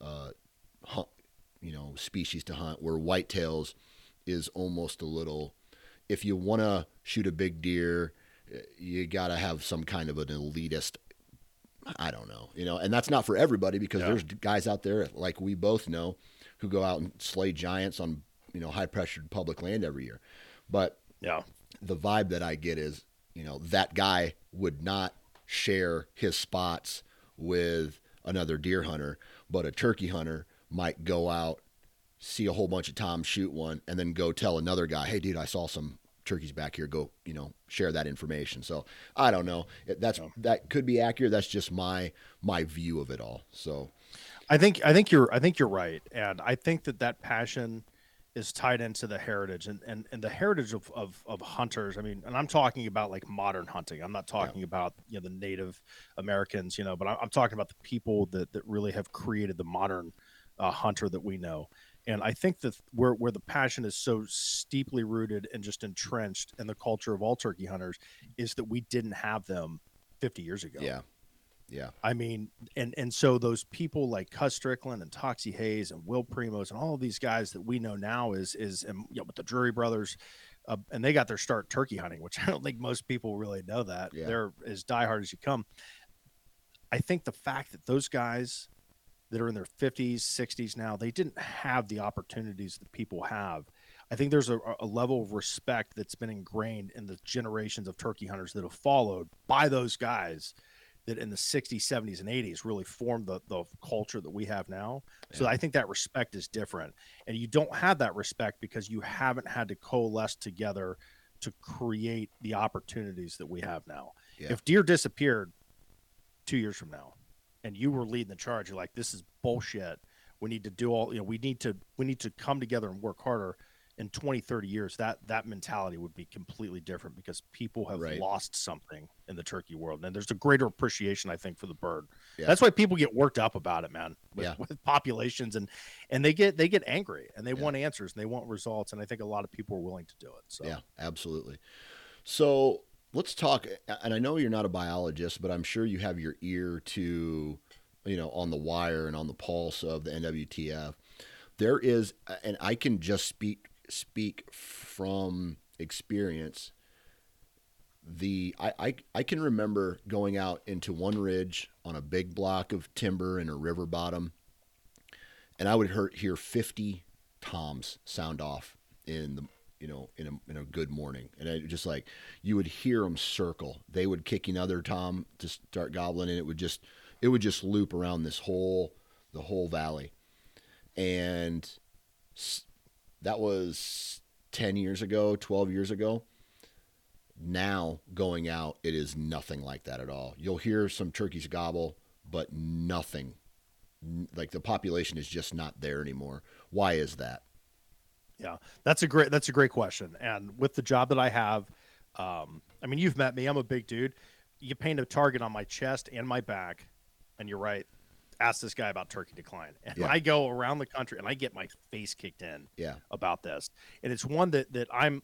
uh, hunt, you know species to hunt where whitetails is almost a little if you want to shoot a big deer you got to have some kind of an elitist I don't know, you know, and that's not for everybody because yeah. there's guys out there like we both know who go out and slay giants on you know high pressured public land every year. But yeah, the vibe that I get is you know that guy would not share his spots with another deer hunter, but a turkey hunter might go out, see a whole bunch of toms shoot one, and then go tell another guy, "Hey, dude, I saw some turkeys back here. Go, you know, share that information." So I don't know. That's that could be accurate. That's just my my view of it all. So I think I think you're I think you're right, and I think that that passion is tied into the heritage and, and, and the heritage of, of, of hunters. I mean, and I'm talking about like modern hunting. I'm not talking yeah. about, you know, the native Americans, you know, but I'm, talking about the people that, that really have created the modern uh, hunter that we know. And I think that where, where the passion is so steeply rooted and just entrenched in the culture of all turkey hunters is that we didn't have them 50 years ago. Yeah. Yeah. I mean, and and so those people like Cuz Strickland and Toxey Haas and Will Primos and all of these guys that we know now is is and, you know with the Drury brothers, uh, and they got their start turkey hunting, which I don't think most people really know that. Yeah. They're as diehard as you come. I think the fact that those guys that are in their 50s, 60s now, they didn't have the opportunities that people have. I think there's a, a, level of respect that's been ingrained in the generations of turkey hunters that have followed by those guys that in the 60s, 70s, and 80s really formed the, the culture that we have now. Yeah. So I think that respect is different. And you don't have that respect because you haven't had to coalesce together to create the opportunities that we have now. Yeah. If deer disappeared two years from now and you were leading the charge, you're like, this is bullshit. We need to do all, you know, we need to, we need to come together and work harder in 20 30 years that that mentality would be completely different because people have right. lost something in the turkey world and there's a greater appreciation i think for the bird yeah. that's why people get worked up about it man with, yeah. with populations and and they get they get angry and they yeah. want answers and they want results and i think a lot of people are willing to do it so yeah absolutely so let's talk and i know you're not a biologist but i'm sure you have your ear to you know on the wire and on the pulse of the nwtf there is and i can just speak speak from experience. The I, I I can remember going out into one ridge on a big block of timber in a river bottom, and I would hear, hear fifty toms sound off in the you know in a in a good morning, and I just like you would hear them circle. They would kick another tom to start gobbling, and it would just it would just loop around this whole the whole valley, and that was ten years ago, twelve years ago now going out, it is nothing like that at all. You'll hear some turkeys gobble, but nothing. Like the population is just not there anymore. Why is that? Yeah, that's a great that's a great question. And with the job that I have, um, I mean, you've met me. I'm a big dude. You paint a target on my chest and my back, and you're right. Ask this guy about turkey decline, and yeah. I go around the country and I get my face kicked in. Yeah. about this, and it's one that that I'm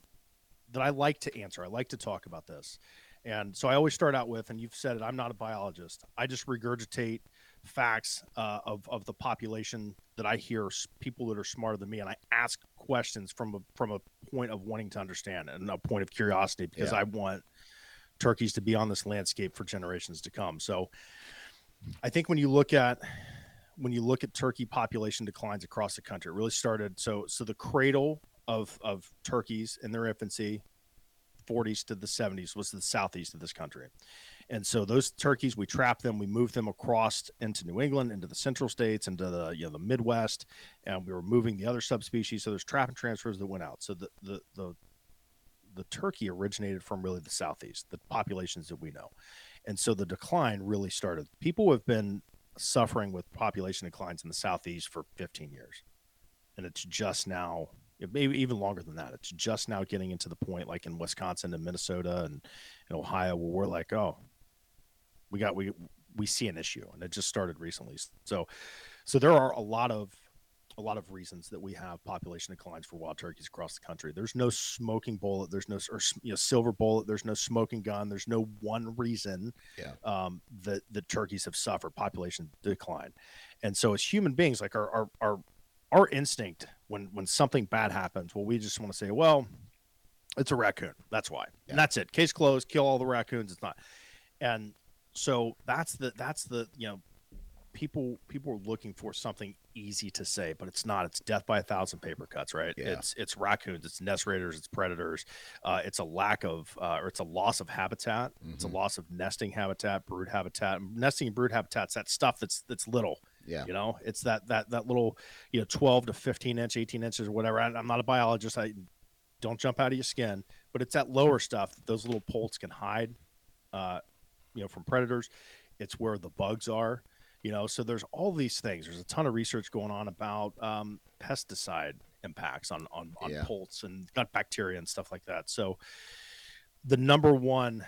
that I like to answer. I like to talk about this. And so I always start out with, and you've said it, I'm not a biologist. I just regurgitate facts uh, of, of the population that I hear people that are smarter than me. And I ask questions from a, from a point of wanting to understand and a point of curiosity because yeah. I want turkeys to be on this landscape for generations to come. So I think when you look at, when you look at turkey population declines across the country, it really started. So, so the cradle of of turkeys in their infancy 40s to the 70s was the southeast of this country. And so those turkeys, we trapped them, we moved them across into New England, into the central states, into the you know the Midwest, and we were moving the other subspecies. So there's trap and transfers that went out. So the the the the turkey originated from really the southeast, the populations that we know. And so the decline really started. People have been suffering with population declines in the southeast for 15 years. And it's just now maybe even longer than that. It's just now getting into the point, like in Wisconsin and Minnesota and, and Ohio, where we're like, oh, we got we we see an issue, and it just started recently. So, so there are a lot of a lot of reasons that we have population declines for wild turkeys across the country. There's no smoking bullet. There's no or you know silver bullet. There's no smoking gun. There's no one reason yeah. um, that the turkeys have suffered population decline. And so, as human beings, like our our, our our instinct when when something bad happens, well, we just want to say, well, it's a raccoon. That's why, yeah. and that's it. Case closed. Kill all the raccoons. It's not, and so that's the that's the you know people people are looking for something easy to say, but it's not. It's death by a thousand paper cuts, right? Yeah. It's it's raccoons, it's nest raiders, it's predators. Uh, it's a lack of uh, or it's a loss of habitat. Mm-hmm. It's a mm-hmm. loss of nesting habitat, brood habitat. Nesting and brood habitats that stuff that's that's little. Yeah. You know, it's that that that little, you know, 12 to 15 inch, 18 inches or whatever. I, am not a biologist. I don't jump out of your skin, but it's that lower stuff that those little poults can hide uh, you know, from predators. It's where the bugs are, you know. So there's all these things. There's a ton of research going on about um, pesticide impacts on on, on yeah. poults and gut bacteria and stuff like that. So the number one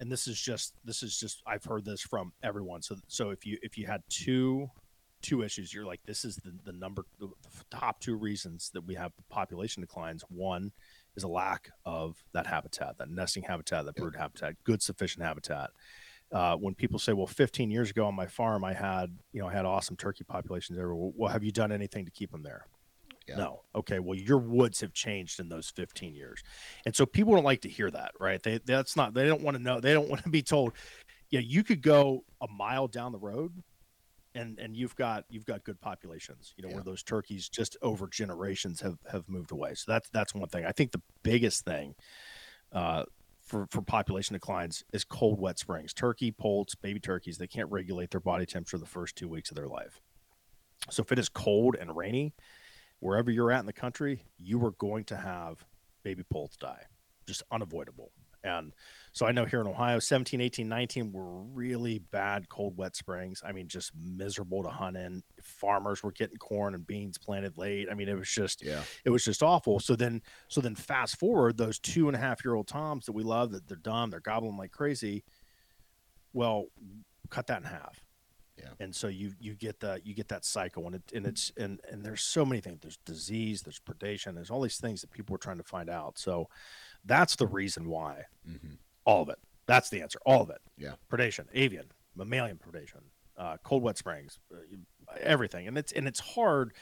and this is just this is just I've heard this from everyone. So so if you if you had two two issues. You're like, this is the, the number, the, the top two reasons that we have population declines. One is a lack of that habitat, that nesting habitat, that brood habitat, good sufficient habitat. Uh, when people say, "Well, 15 years ago on my farm, I had you know I had awesome turkey populations there," well, well have you done anything to keep them there? Yeah. No. Okay. Well, your woods have changed in those 15 years, and so people don't like to hear that, right? They that's not. They don't want to know. They don't want to be told. Yeah, you could go a mile down the road and and you've got you've got good populations you know yeah. where those turkeys just over generations have have moved away so that's that's one thing i think the biggest thing uh, for for population declines is cold wet springs. Turkey poults baby turkeys they can't regulate their body temperature the first two weeks of their life. So if it is cold and rainy wherever you're at in the country you are going to have baby poults die. Just unavoidable and so I know here in Ohio, 17, 18, 19 were really bad cold, wet springs. I mean, just miserable to hunt in. Farmers were getting corn and beans planted late. I mean, it was just, yeah, it was just awful. So then, so then fast forward those two and a half year old toms that we love that they're dumb, they're gobbling like crazy. Well, cut that in half. Yeah. And so you you get that you get that cycle and it and it's and and there's so many things. There's disease, there's predation, there's all these things that people are trying to find out. So that's the reason why. Mm-hmm. All of it. That's the answer. All of it. Yeah. Predation, avian, mammalian predation, uh, cold wet springs, uh, everything, and it's and it's hard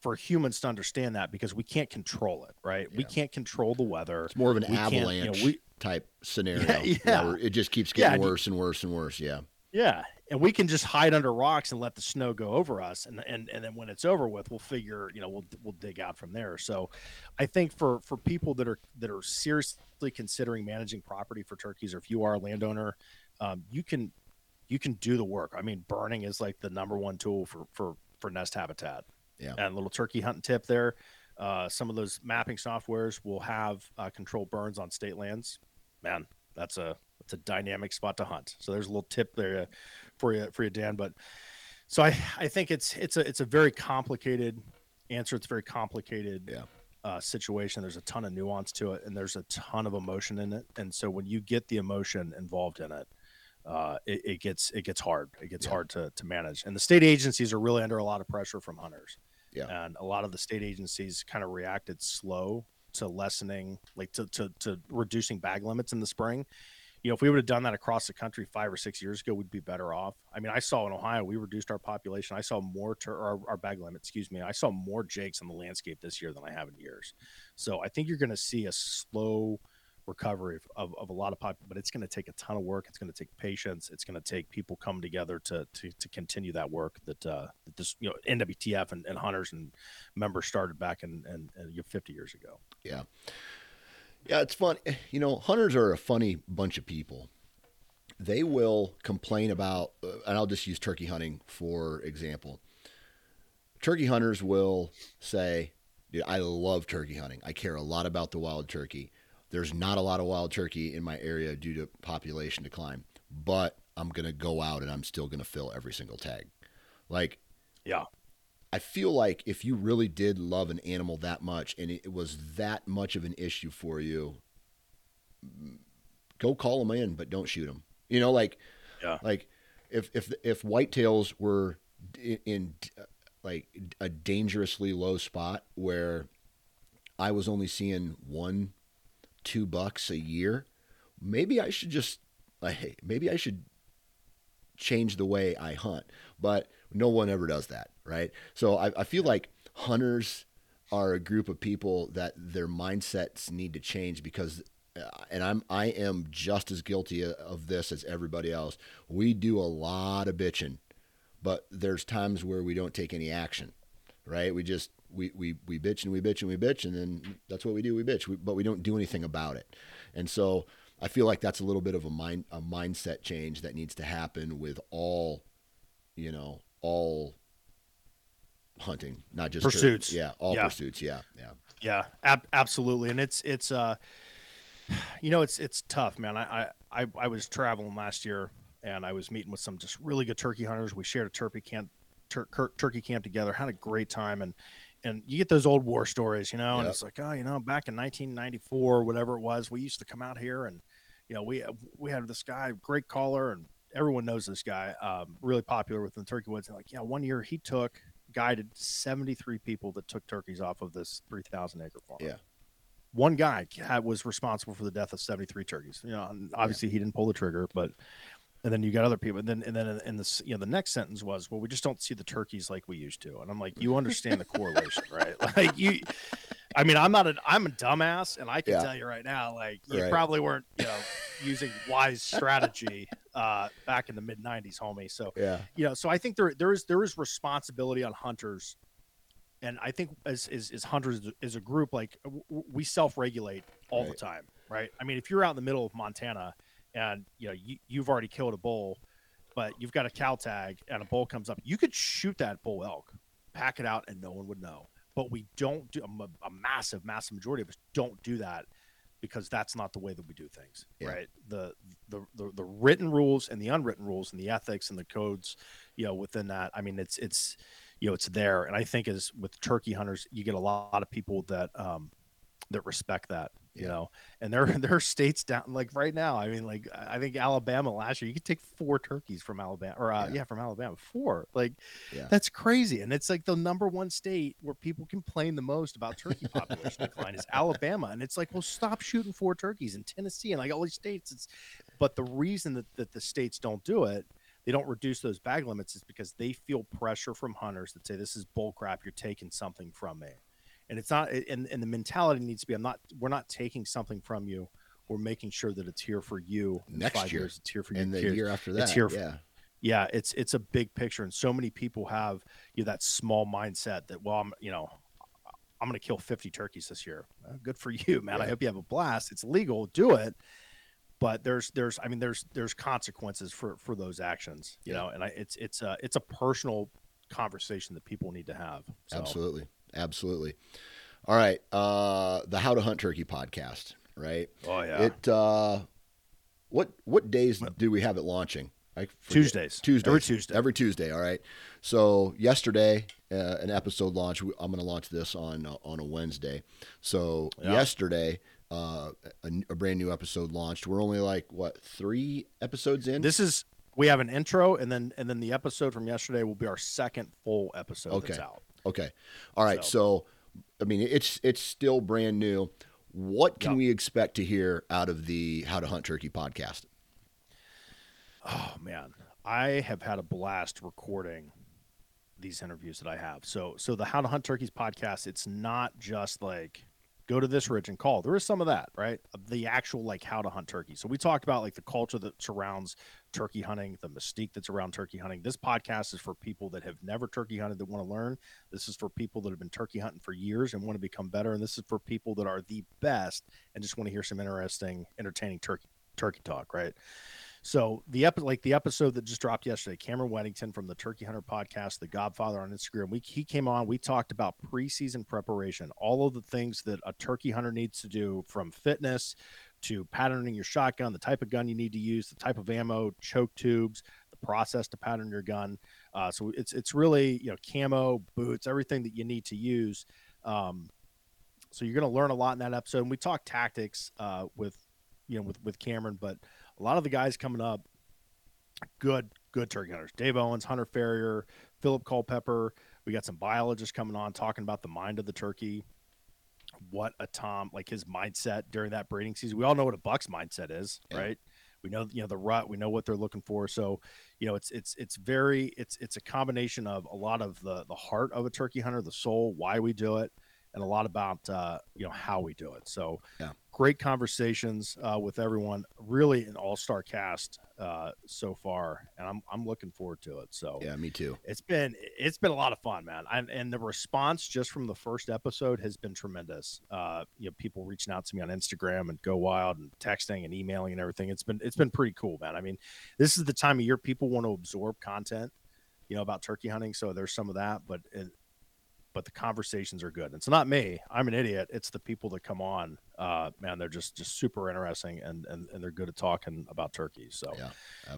for humans to understand that because we can't control it, right? Yeah. We can't control the weather. It's more of an we avalanche. You know, we type scenario. Yeah, yeah. it just keeps getting you- worse and worse and worse. Yeah. Yeah, and we can just hide under rocks and let the snow go over us, and and and then when it's over with, we'll figure, you know, we'll we'll dig out from there. So, I think for for people that are that are seriously considering managing property for turkeys, or if you are a landowner, um, you can you can do the work. I mean, burning is like the number one tool for for for nest habitat. Yeah. And a little turkey hunting tip there. Uh, some of those mapping softwares will have uh, controlled burns on state lands. Man, that's a that's a dynamic spot to hunt. So there's a little tip there uh, for you for you, Dan. But so I I think it's it's a it's a very complicated answer. It's a very complicated Yeah. uh, situation. There's a ton of nuance to it, and there's a ton of emotion in it. And so when you get the emotion involved in it, uh, it, it gets it gets hard. It gets Yeah. hard to to manage. And the state agencies are really under a lot of pressure from hunters. Yeah. And a lot of the state agencies kind of reacted slow to lessening, like to to, to reducing bag limits in the spring. You know, if we would have done that across the country five or six years ago, we'd be better off. I mean, I saw in Ohio, we reduced our population. I saw more tur- our, our bag limit, excuse me. I saw more jakes on the landscape this year than I have in years. So I think you're going to see a slow recovery of, of, a lot of pop, but it's going to take a ton of work. It's going to take patience. It's going to take people coming together to, to, to continue that work that, uh, that this, you know, NWTF and, and hunters and members started back in, in, know, 50 years ago. Yeah. Yeah, it's fun. You know, hunters are a funny bunch of people. They will complain about, and I'll just use turkey hunting for example. Turkey hunters will say, Dude, I love turkey hunting. I care a lot about the wild turkey. There's not a lot of wild turkey in my area due to population decline, but I'm going to go out and I'm still going to fill every single tag. Like, Yeah. I feel like if you really did love an animal that much and it was that much of an issue for you, mm, go call them in, but don't shoot them. You know, like, Yeah. like if if if whitetails were in, in like a dangerously low spot where I was only seeing one, two bucks a year, maybe I should just like maybe I should change the way I hunt. But no one ever does that, right? So I, I feel like hunters are a group of people that their mindsets need to change because uh, and I'm I am just as guilty of this as everybody else. We do a lot of bitching, but there's times where we don't take any action, right? We just we we we bitch and we bitch and we bitch and then that's what we do. We bitch, we, but we don't do anything about it. And so I feel like that's a little bit of a mind a mindset change that needs to happen with all, you know, all hunting, not just Pursuits. Yeah, all Yeah. pursuits. Yeah, yeah, Yeah, ab- absolutely, and it's it's uh, you know, it's it's tough, man. I I I, was traveling last year, and I was meeting with some just really good turkey hunters. We shared a turkey camp, tur- turkey camp together, had a great time, and and you get those old war stories, you know, and it's like, oh, you know, back in 1994, whatever it was, we used to come out here, and you know, we we had this guy, great caller, and everyone knows this guy, um, really popular within the turkey woods. And like, yeah, one year he took guided 73 people that took turkeys off of this 3,000 acre farm. Yeah. One guy had, was responsible for the death of 73 turkeys. You know, obviously he didn't pull the trigger, but and then you got other people. And then and then in this, you know, the next sentence was, "Well, we just don't see the turkeys like we used to." And I'm like, "You understand the correlation, right? Like you." I mean, I'm not a I'm a dumbass, and I can Yeah. tell you right now, like you Right. probably weren't, you know, using wise strategy uh, back in the mid '90s, homie. So yeah, you know so i think there there is there is responsibility on hunters and i think as as, as hunters as a group like w- we self-regulate all the time right i mean if you're out in the middle of montana and you know you, you've already killed a bull but you've got a cow tag and a bull comes up you could shoot that bull elk pack it out and no one would know but we don't do a, a massive massive majority of us don't do that because that's not the way that we do things Yeah. right? The, the the the written rules and the unwritten rules and the ethics and the codes you know within that i mean it's it's you know it's there. And i think as with turkey hunters you get a lot of people that um that respect that you know and there there are states down like right now i mean like i think alabama last year you could take four turkeys from alabama or uh, Yeah. yeah. from alabama four like Yeah. that's crazy and it's like the number one state where people complain the most about turkey population decline is alabama and it's like well stop shooting four turkeys in tennessee and like all these states it's but the reason that, that the states don't do it they don't reduce those bag limits is because they feel pressure from hunters that say this is bull crap you're taking something from me and it's not and, and the mentality needs to be i'm not we're not taking something from you we're making sure that it's here for you Next five year. years. It's here for your and the kids. year after that, It's here for- yeah, yeah it's it's a big picture and so many people have you know, that small mindset that well i'm you know i'm going to kill 50 turkeys this year Uh, good for you man i hope you have a blast it's legal do it but there's there's i mean there's there's consequences for for those actions you Yeah. know and I, it's it's a it's a personal conversation that people need to have so absolutely, absolutely. All right, uh, the How to Hunt Turkey podcast, right? oh yeah It uh, what what days do we have it launching? Tuesdays. Tuesdays. Every Tuesday. Every Tuesday. All right. So yesterday, uh, an episode launched. I'm going to launch this on uh, on a Wednesday. So Yeah. yesterday, uh, a, a brand new episode launched. We're only like what three episodes in. this is we have an intro and then and then the episode from yesterday will be our second full episode that's Okay. Okay. All right. So, I mean, it's it's still brand new. What can Yeah. we expect to hear out of the How to Hunt Turkey podcast? Oh man, I have had a blast recording these interviews that I have. So so the How to Hunt Turkeys podcast, it's not just like go to this ridge and call. There is some of that, right? The actual like how to hunt turkey. So we talked about like the culture that surrounds turkey hunting, the mystique that's around turkey hunting. This podcast is for people that have never turkey hunted that want to learn. This is for people that have been turkey hunting for years and want to become better. And this is for people that are the best and just want to hear some interesting, entertaining turkey turkey talk, right? So the epi- like the episode that just dropped yesterday, Cameron Weddington from the Turkey Hunter podcast, The Godfather on Instagram. We he came on. We talked about preseason preparation, all of the things that a turkey hunter needs to do, from fitness to patterning your shotgun, the type of gun you need to use, the type of ammo, choke tubes, the process to pattern your gun. Uh, so it's it's really you know camo, boots, everything that you need to use. Um, so you're going to learn a lot in that episode. And we talk tactics uh, with you know with with Cameron, but a lot of the guys coming up, good, good turkey hunters. Dave Owens, Hunter Farrier, Philip Culpepper. We got some biologists coming on talking about the mind of the turkey. What a Tom, like his mindset during that breeding season. We all know what a buck's mindset is, Yeah. right? We know, you know, the rut. We know what they're looking for. So, you know, it's it's it's very it's it's a combination of a lot of the the heart of a turkey hunter, the soul, why we do it, and a lot about uh, you know how we do it. So, Yeah. great conversations uh, with everyone. Really, an all star cast uh, so far, and I'm I'm looking forward to it. So, Yeah, me too. it's been it's been a lot of fun, man. And, and the response just from the first episode has been tremendous. Uh, you know, people reaching out to me on Instagram and Go Wild and texting and emailing and everything. It's been it's been pretty cool, man. I mean, this is the time of year people want to absorb content, you know, about turkey hunting. So there's some of that, but it, but the conversations are good. It's not me. I'm an idiot. It's the people that come on. Uh, man, they're just just super interesting and and, and they're good at talking about turkeys. So Yeah,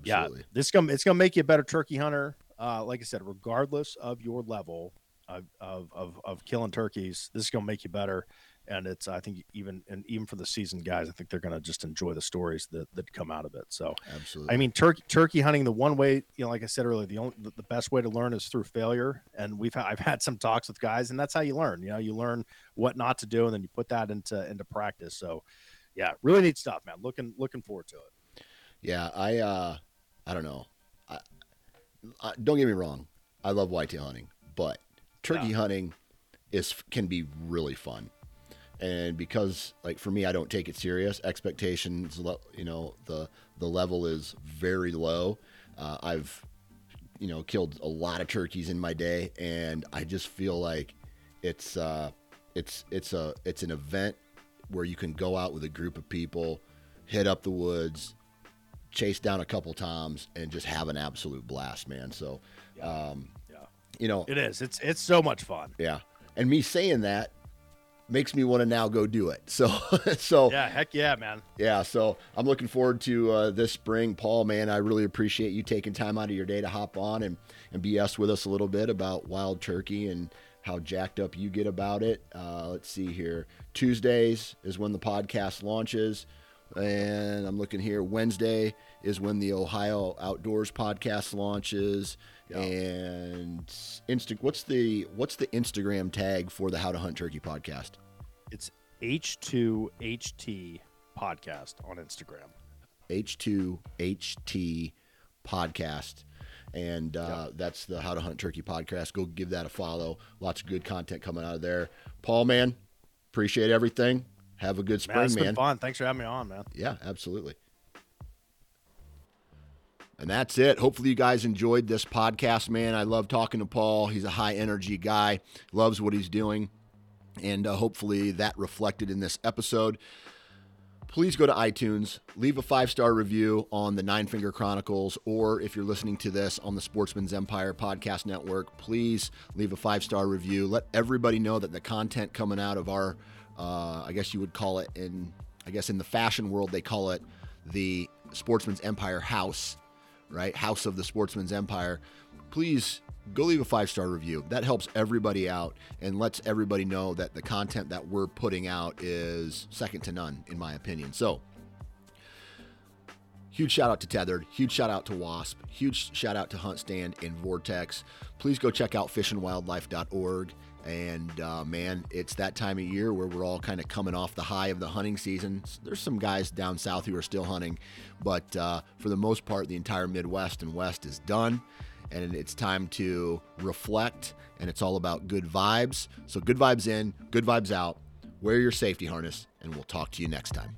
yeah, this is gonna it's gonna make you a better turkey hunter. Uh, like I said, regardless of your level of, of of of killing turkeys, this is gonna make you better. And it's I think even and even for the seasoned guys, I think they're gonna just enjoy the stories that that come out of it. So Absolutely. I mean, turkey turkey hunting. The one way, you know, like I said earlier, the only the, best way to learn is through failure. And we've had, I've had some talks with guys, and that's how you learn. You know, you learn what not to do, and then you put that into into practice. So, yeah, really neat stuff, man. Looking looking forward to it. Yeah, I uh I don't know. I, I don't get me wrong. I love whitetail hunting, but turkey Yeah. hunting is can be really fun. And because like for me I don't take it serious, expectations you know, the the level is very low. Uh, I've you know, killed a lot of turkeys in my day and I just feel like it's uh it's it's a it's an event where you can go out with a group of people, hit up the woods, chase down a couple toms and just have an absolute blast, man. So, um, Yeah. you know, It is. It's it's so much fun. yeah. And me saying that makes me want to now go do it. So, so Yeah, heck yeah, man. yeah. So I'm looking forward to uh, this spring, Paul. Man, I really appreciate you taking time out of your day to hop on and and BS with us a little bit about wild turkey and how jacked up you get about it. Uh, let's see here. Tuesdays is when the podcast launches. And I'm looking here. Wednesday is when the Ohio Outdoors podcast launches. And Insta, what's the what's the Instagram tag for the How to Hunt Turkey podcast? It's H2HT podcast on Instagram. H2HT podcast. And uh, that's the How to Hunt Turkey podcast. Go give that a follow. Lots of good content coming out of there. Paul, man, appreciate everything. Have a good spring, man. Man. fun. Thanks for having me on, man. Yeah, absolutely. And that's it. Hopefully, you guys enjoyed this podcast, man. I love talking to Paul. He's a high energy guy, loves what he's doing. And uh, hopefully, that reflected in this episode. Please go to iTunes, leave a five star review on the Nine Finger Chronicles, or if you're listening to this on the Sportsman's Empire Podcast Network, please leave a five star review. Let everybody know that the content coming out of our, uh, I guess you would call it in, I guess in the fashion world, they call it the Sportsman's Empire House right? House of the Sportsman's Empire, please go leave a five star review. That helps everybody out and lets everybody know that the content that we're putting out is second to none, in my opinion. So, huge shout out to Tethered, huge shout out to Wasp, huge shout out to Hunt Stand and Vortex. Please go check out fishandwildlife.org. And uh, man, it's that time of year where we're all kind of coming off the high of the hunting season. There's some guys down south who are still hunting, but uh, for the most part, the entire Midwest and West is done. And it's time to reflect, and it's all about good vibes. So, good vibes in, good vibes out. Wear your safety harness, and we'll talk to you next time.